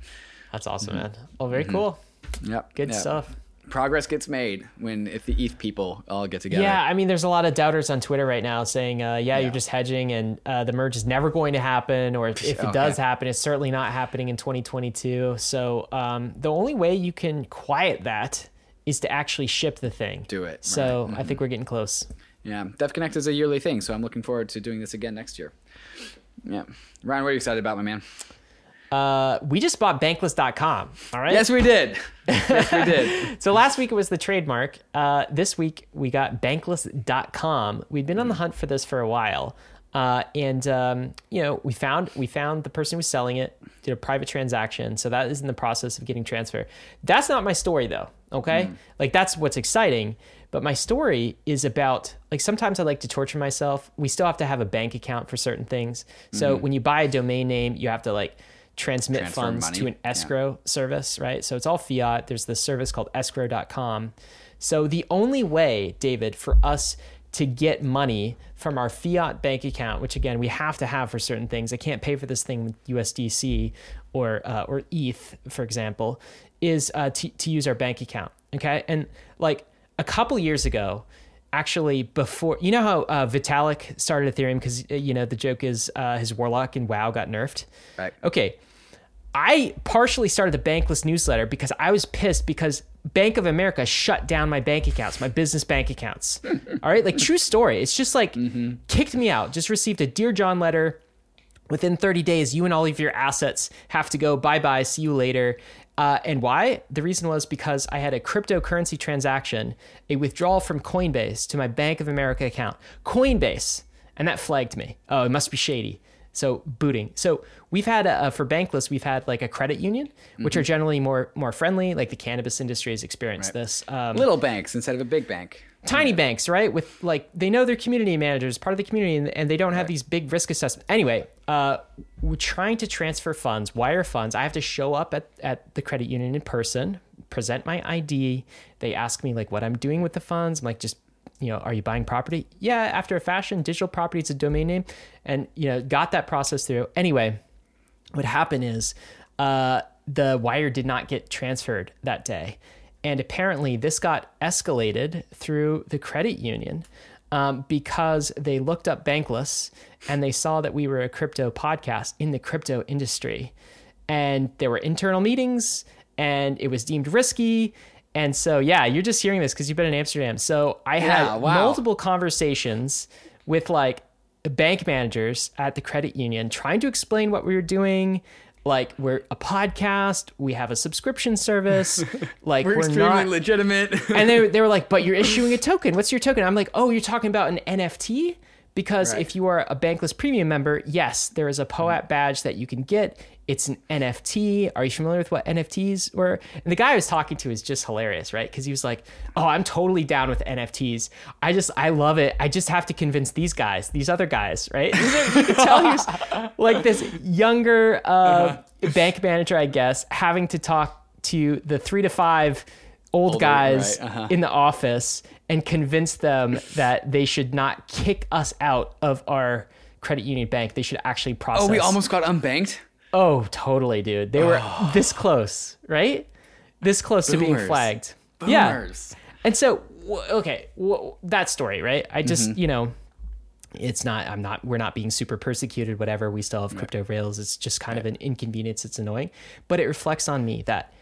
That's awesome, man. Well, very cool. Yep. Good Mm-hmm. yep. stuff. Progress gets made when if the ETH people all get together. Yeah, I mean, there's a lot of doubters on Twitter right now saying, uh, yeah, Yeah. you're just hedging and uh, the merge is never going to happen, or if, if it Okay. does happen, it's certainly not happening in 2022. So um, the only way you can quiet that is to actually ship the thing. Do it, So right. I think we're getting close. Yeah. DevConnect is a yearly thing, so I'm looking forward to doing this again next year. Yeah. Ryan, what are you excited about, my man? Uh, we just bought bankless.com. All right. Yes, we did. yes, we did. So last week it was the trademark. Uh, this week we got bankless.com. We'd been on the hunt for this for a while. Uh, and um, you know, we found we found the person who was selling it, did a private transaction. So that is in the process of getting transfer. That's not my story though. Okay, like that's what's exciting. But my story is about like sometimes I like to torture myself. We still have to have a bank account for certain things. So when you buy a domain name, you have to like transmit Transfer funds money. to an Yeah. escrow service, right? So it's all fiat. There's this service called escrow.com. So the only way, David, for us to get money from our fiat bank account, which again we have to have for certain things, I can't pay for this thing with USDC or uh, or ETH, for example, is uh, to to use our bank account. Okay, and like a couple years ago, actually before you know how uh, Vitalik started Ethereum because you know the joke is uh, his Warlock in WoW got nerfed. Right. Okay. I partially started the Bankless newsletter because I was pissed because Bank of America shut down my bank accounts, my business bank accounts. All right, like true story. It's just like kicked me out. Just received a Dear John letter. Within 30 days, you and all of your assets have to go bye bye, see you later. Uh, and why? The reason was because I had a cryptocurrency transaction, a withdrawal from Coinbase to my Bank of America account. Coinbase. And that flagged me. Oh, it must be shady. So booting. So we've had uh, for Bankless, we've had like a credit union, which are generally more more friendly. Like the cannabis industry has experienced this. Um, Little banks instead of a big bank. Tiny banks, right? With like they know their community managers, part of the community, and, and they don't have these big risk assessments. Anyway, uh, we're trying to transfer funds, wire funds. I have to show up at at the credit union in person, present my ID. They ask me like what I'm doing with the funds. I'm like just you know, are you buying property? Yeah, after a fashion, digital property, it's a domain name, and you know, got that process through. Anyway, what happened is uh, the wire did not get transferred that day. And apparently, this got escalated through the credit union um, because they looked up Bankless and they saw that we were a crypto podcast in the crypto industry. And there were internal meetings and it was deemed risky. And so, yeah, you're just hearing this because you've been in Amsterdam. So I Yeah, had wow. multiple conversations with like bank managers at the credit union trying to explain what we were doing. Like we're a podcast, we have a subscription service. Like We're, we're, extremely not. legitimate. and they they were like, "But you're issuing a token. What's your token?" I'm like, "Oh, you're talking about an NFT." Because Right. if you are a Bankless Premium member, yes, there is a POAP badge that you can get. It's an NFT. Are you familiar with what NFTs were? And the guy I was talking to is just hilarious, right? Because he was like, "Oh, I'm totally down with NFTs. I just, I love it. I just have to convince these guys, these other guys, right?" You could tell he was like this younger uh, bank manager, I guess, having to talk to the three to five old Older, guys right, uh-huh. in the office and convince them that they should not kick us out of our credit union bank. They should actually process. oh, we almost got unbanked. Oh, totally, dude. They were this close, right? This close to being flagged. Boomers. Yeah. And so, okay, that story, right? I just, Mm-hmm. you know, it's not, I'm not, we're not being super persecuted, whatever. We still have crypto rails. It's just kind of an inconvenience. It's annoying, but it reflects on me that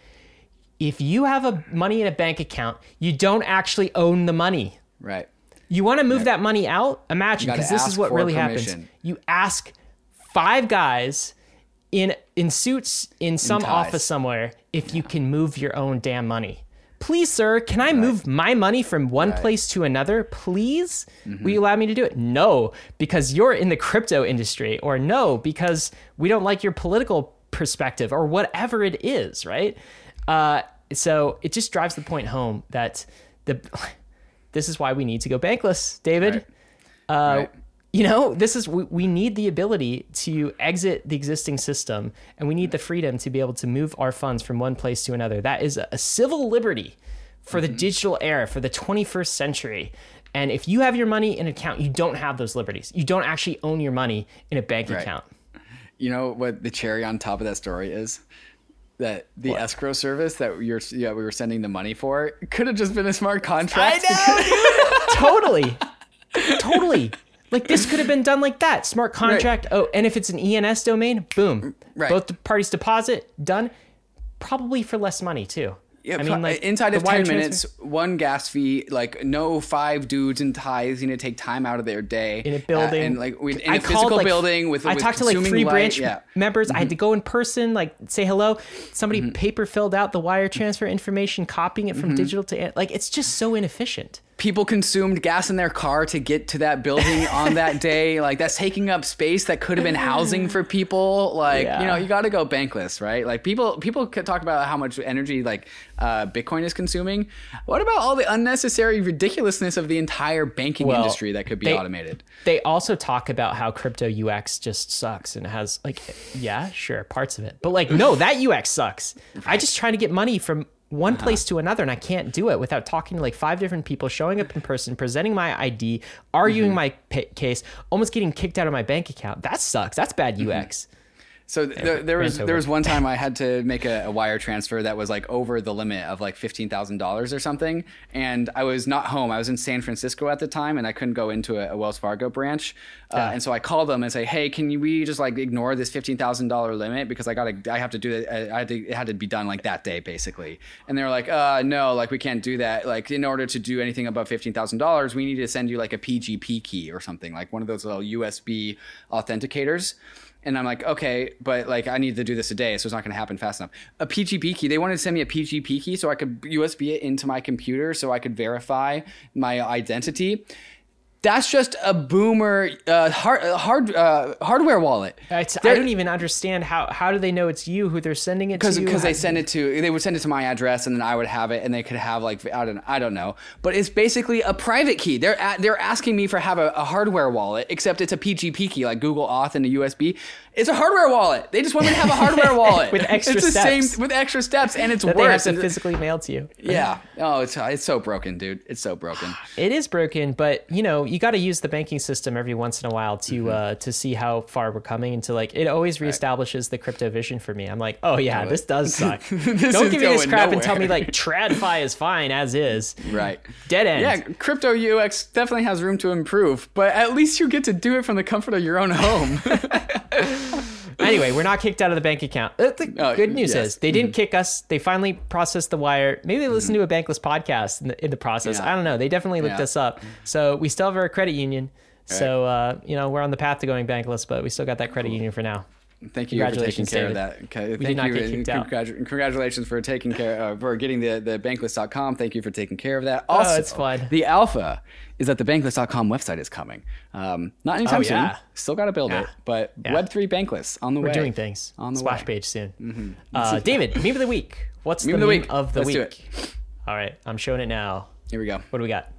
if you have a money in a bank account, you don't actually own the money. Right. You want to move that money out? Imagine, because this is what really permission. happens. You ask five guys in in suits in some ties. office somewhere if you can move your own damn money. Please, sir, can I move my money from one place to another? Please? Mm-hmm. Will you allow me to do it? No, because you're in the crypto industry, or no, because we don't like your political perspective, or whatever it is, right? Uh, so it just drives the point home that the this is why we need to go bankless, David. Uh, Right. You know, this is we, we need the ability to exit the existing system, and we need the freedom to be able to move our funds from one place to another. That is a, a civil liberty for Mm-hmm. the digital era, for the 21st century. And if you have your money in an account, you don't have those liberties. You don't actually own your money in a bank Right. account. You know what the cherry on top of that story is? That the escrow service that you're yeah, we were sending the money for could have just been a smart contract. I know. Totally. Totally. Like this could have been done like that. Smart contract. Oh and if it's an ens domain boom. Right. both parties deposit done. Probably for less money too Yeah, i mean like inside of ten transfer- minutes, one gas fee. Like no five dudes in ties need to take time out of their day in a building uh, and like we, in I a called, physical like, building with. I with talked to like three light, branch Yeah, Mm-hmm. members. I had to go in person, like say hello. Somebody Mm-hmm. paper filled out the wire transfer information, copying it from digital to it. like it's just so inefficient. People consumed gas in their car to get to that building on that day. Like that's taking up space that could have been housing for people. Like Yeah. you know, you got to go bankless, right? Like people people could talk about how much energy like uh, Bitcoin is consuming. What about all the unnecessary ridiculousness of the entire banking Well, industry that could be they- automated? They also talk about how crypto UX just sucks and has like, yeah, sure, parts of it, but like, no, that UX sucks. I just trying to get money from one Uh-huh. place to another, and I can't do it without talking to like five different people, showing up in person, presenting my ID, arguing Mm-hmm. my pa- case, almost getting kicked out of my bank account. That sucks. That's bad Mm-hmm. So there, there was there was one time I had to make a, a wire transfer that was like over the limit of like fifteen thousand dollars or something, and I was not home. I was in San Francisco at the time, and I couldn't go into a, a Wells Fargo branch. Uh, and so I called them and say, "Hey, can you, we just like ignore this fifteen thousand dollar limit because I got I have to do it. I had to, it had to be done like that day basically." And they're like, "Uh, no, like we can't do that. Like in order to do anything above fifteen thousand dollars, we need to send you like a PGP key or something like one of those little USB authenticators." And I'm like, okay, but like I need to do this a day, so it's not going to happen fast enough. A PGP key. They wanted to send me a PGP key so I could USB it into my computer so I could verify my identity. That's just a boomer uh, hard hard uh, hardware wallet. I don't even understand how how do they know it's you who they're sending it to? because they send it to they would send it to my address and then I would have it and they could have like I don't I don't know but it's basically a private key they're at, they're asking me for have a, a hardware wallet except it's a PGP key like Google Auth and a USB it's a hardware wallet they just want me to have a hardware wallet With extra steps. it's the steps. same with extra steps and it's that they have worse to physically mail to you. yeah oh it's it's so broken dude it's so broken It is broken, but you know you got to use the banking system every once in a while to Mm-hmm. uh, to see how far we're coming. And to like, it always reestablishes the crypto vision for me. I'm like, oh yeah, this does suck. This Don't give me this crap and tell me like TradFi is fine as is. right Dead end. yeah crypto UX definitely has room to improve but at least you get to do it from the comfort of your own home Anyway, we're not kicked out of the bank account. Uh, The Oh, good news yes. is they didn't kick us. They finally processed the wire. Maybe they listened to a bankless podcast in the, in the process. Yeah. I don't know. They definitely looked Yeah. us up. So we still have our credit union. So uh, you know we're on the path to going bankless, but we still got that credit union for now. Thank you for taking care David. of that. Okay, did thank not you. get and kicked out. congratu- congratulations for taking care uh, for getting the the bankless.com. Thank you for taking care of that. Also, Oh, it's fun. The alpha is that the bankless.com website is coming. Um, not anytime Oh, yeah. soon. Still got to build Yeah. it, but Yeah. Web3 bankless on the We're way. doing things. on the Splash way. page soon. Uh, David, meme of the week. What's Meme the of the meme week. of the Let's do week? All right, I'm showing it now. Here we go. What do we got?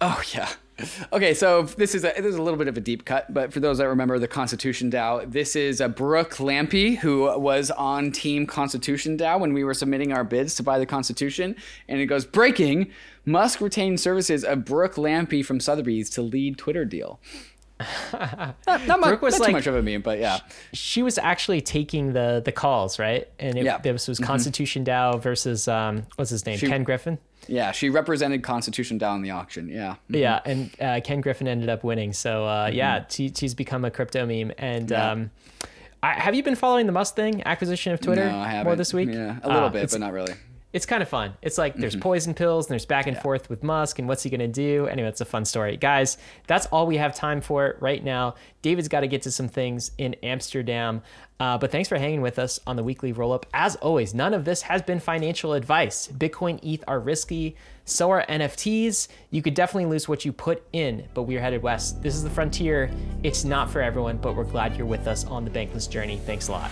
Oh yeah. Okay, so this is a, this is a little bit of a deep cut, but for those that remember the Constitution DAO, this is a Brooke Lampley who was on Team Constitution DAO when we were submitting our bids to buy the Constitution, and it goes breaking: Musk retained services of Brooke Lampley from Sotheby's to lead Twitter deal. Not not, much, was not like- too much of a meme, but yeah. She was actually taking the the calls, right? And it, Yeah. this was Constitution DAO versus um, what's his name? She- Ken Griffin. Yeah, she represented Constitution DAO in the auction. Yeah. Yeah, and uh, Ken Griffin ended up winning. So uh, yeah, she, she's become a crypto meme. And Mm-hmm. Yeah. um, I, have you been following the Musk thing, acquisition of Twitter, No, I haven't. more this week? Yeah, a little Uh, bit, but not really. It's kind of fun. It's like there's Mm-hmm. poison pills and there's back and forth with Musk and what's he going to do. Anyway, it's a fun story. Guys, that's all we have time for right now. David's got to get to some things in Amsterdam. Uh, but thanks for hanging with us on the weekly roll up. As always, none of this has been financial advice. Bitcoin, ETH are risky. So are NFTs. You could definitely lose what you put in, but we're headed west. This is the frontier. It's not for everyone, but we're glad you're with us on the bankless journey. Thanks a lot.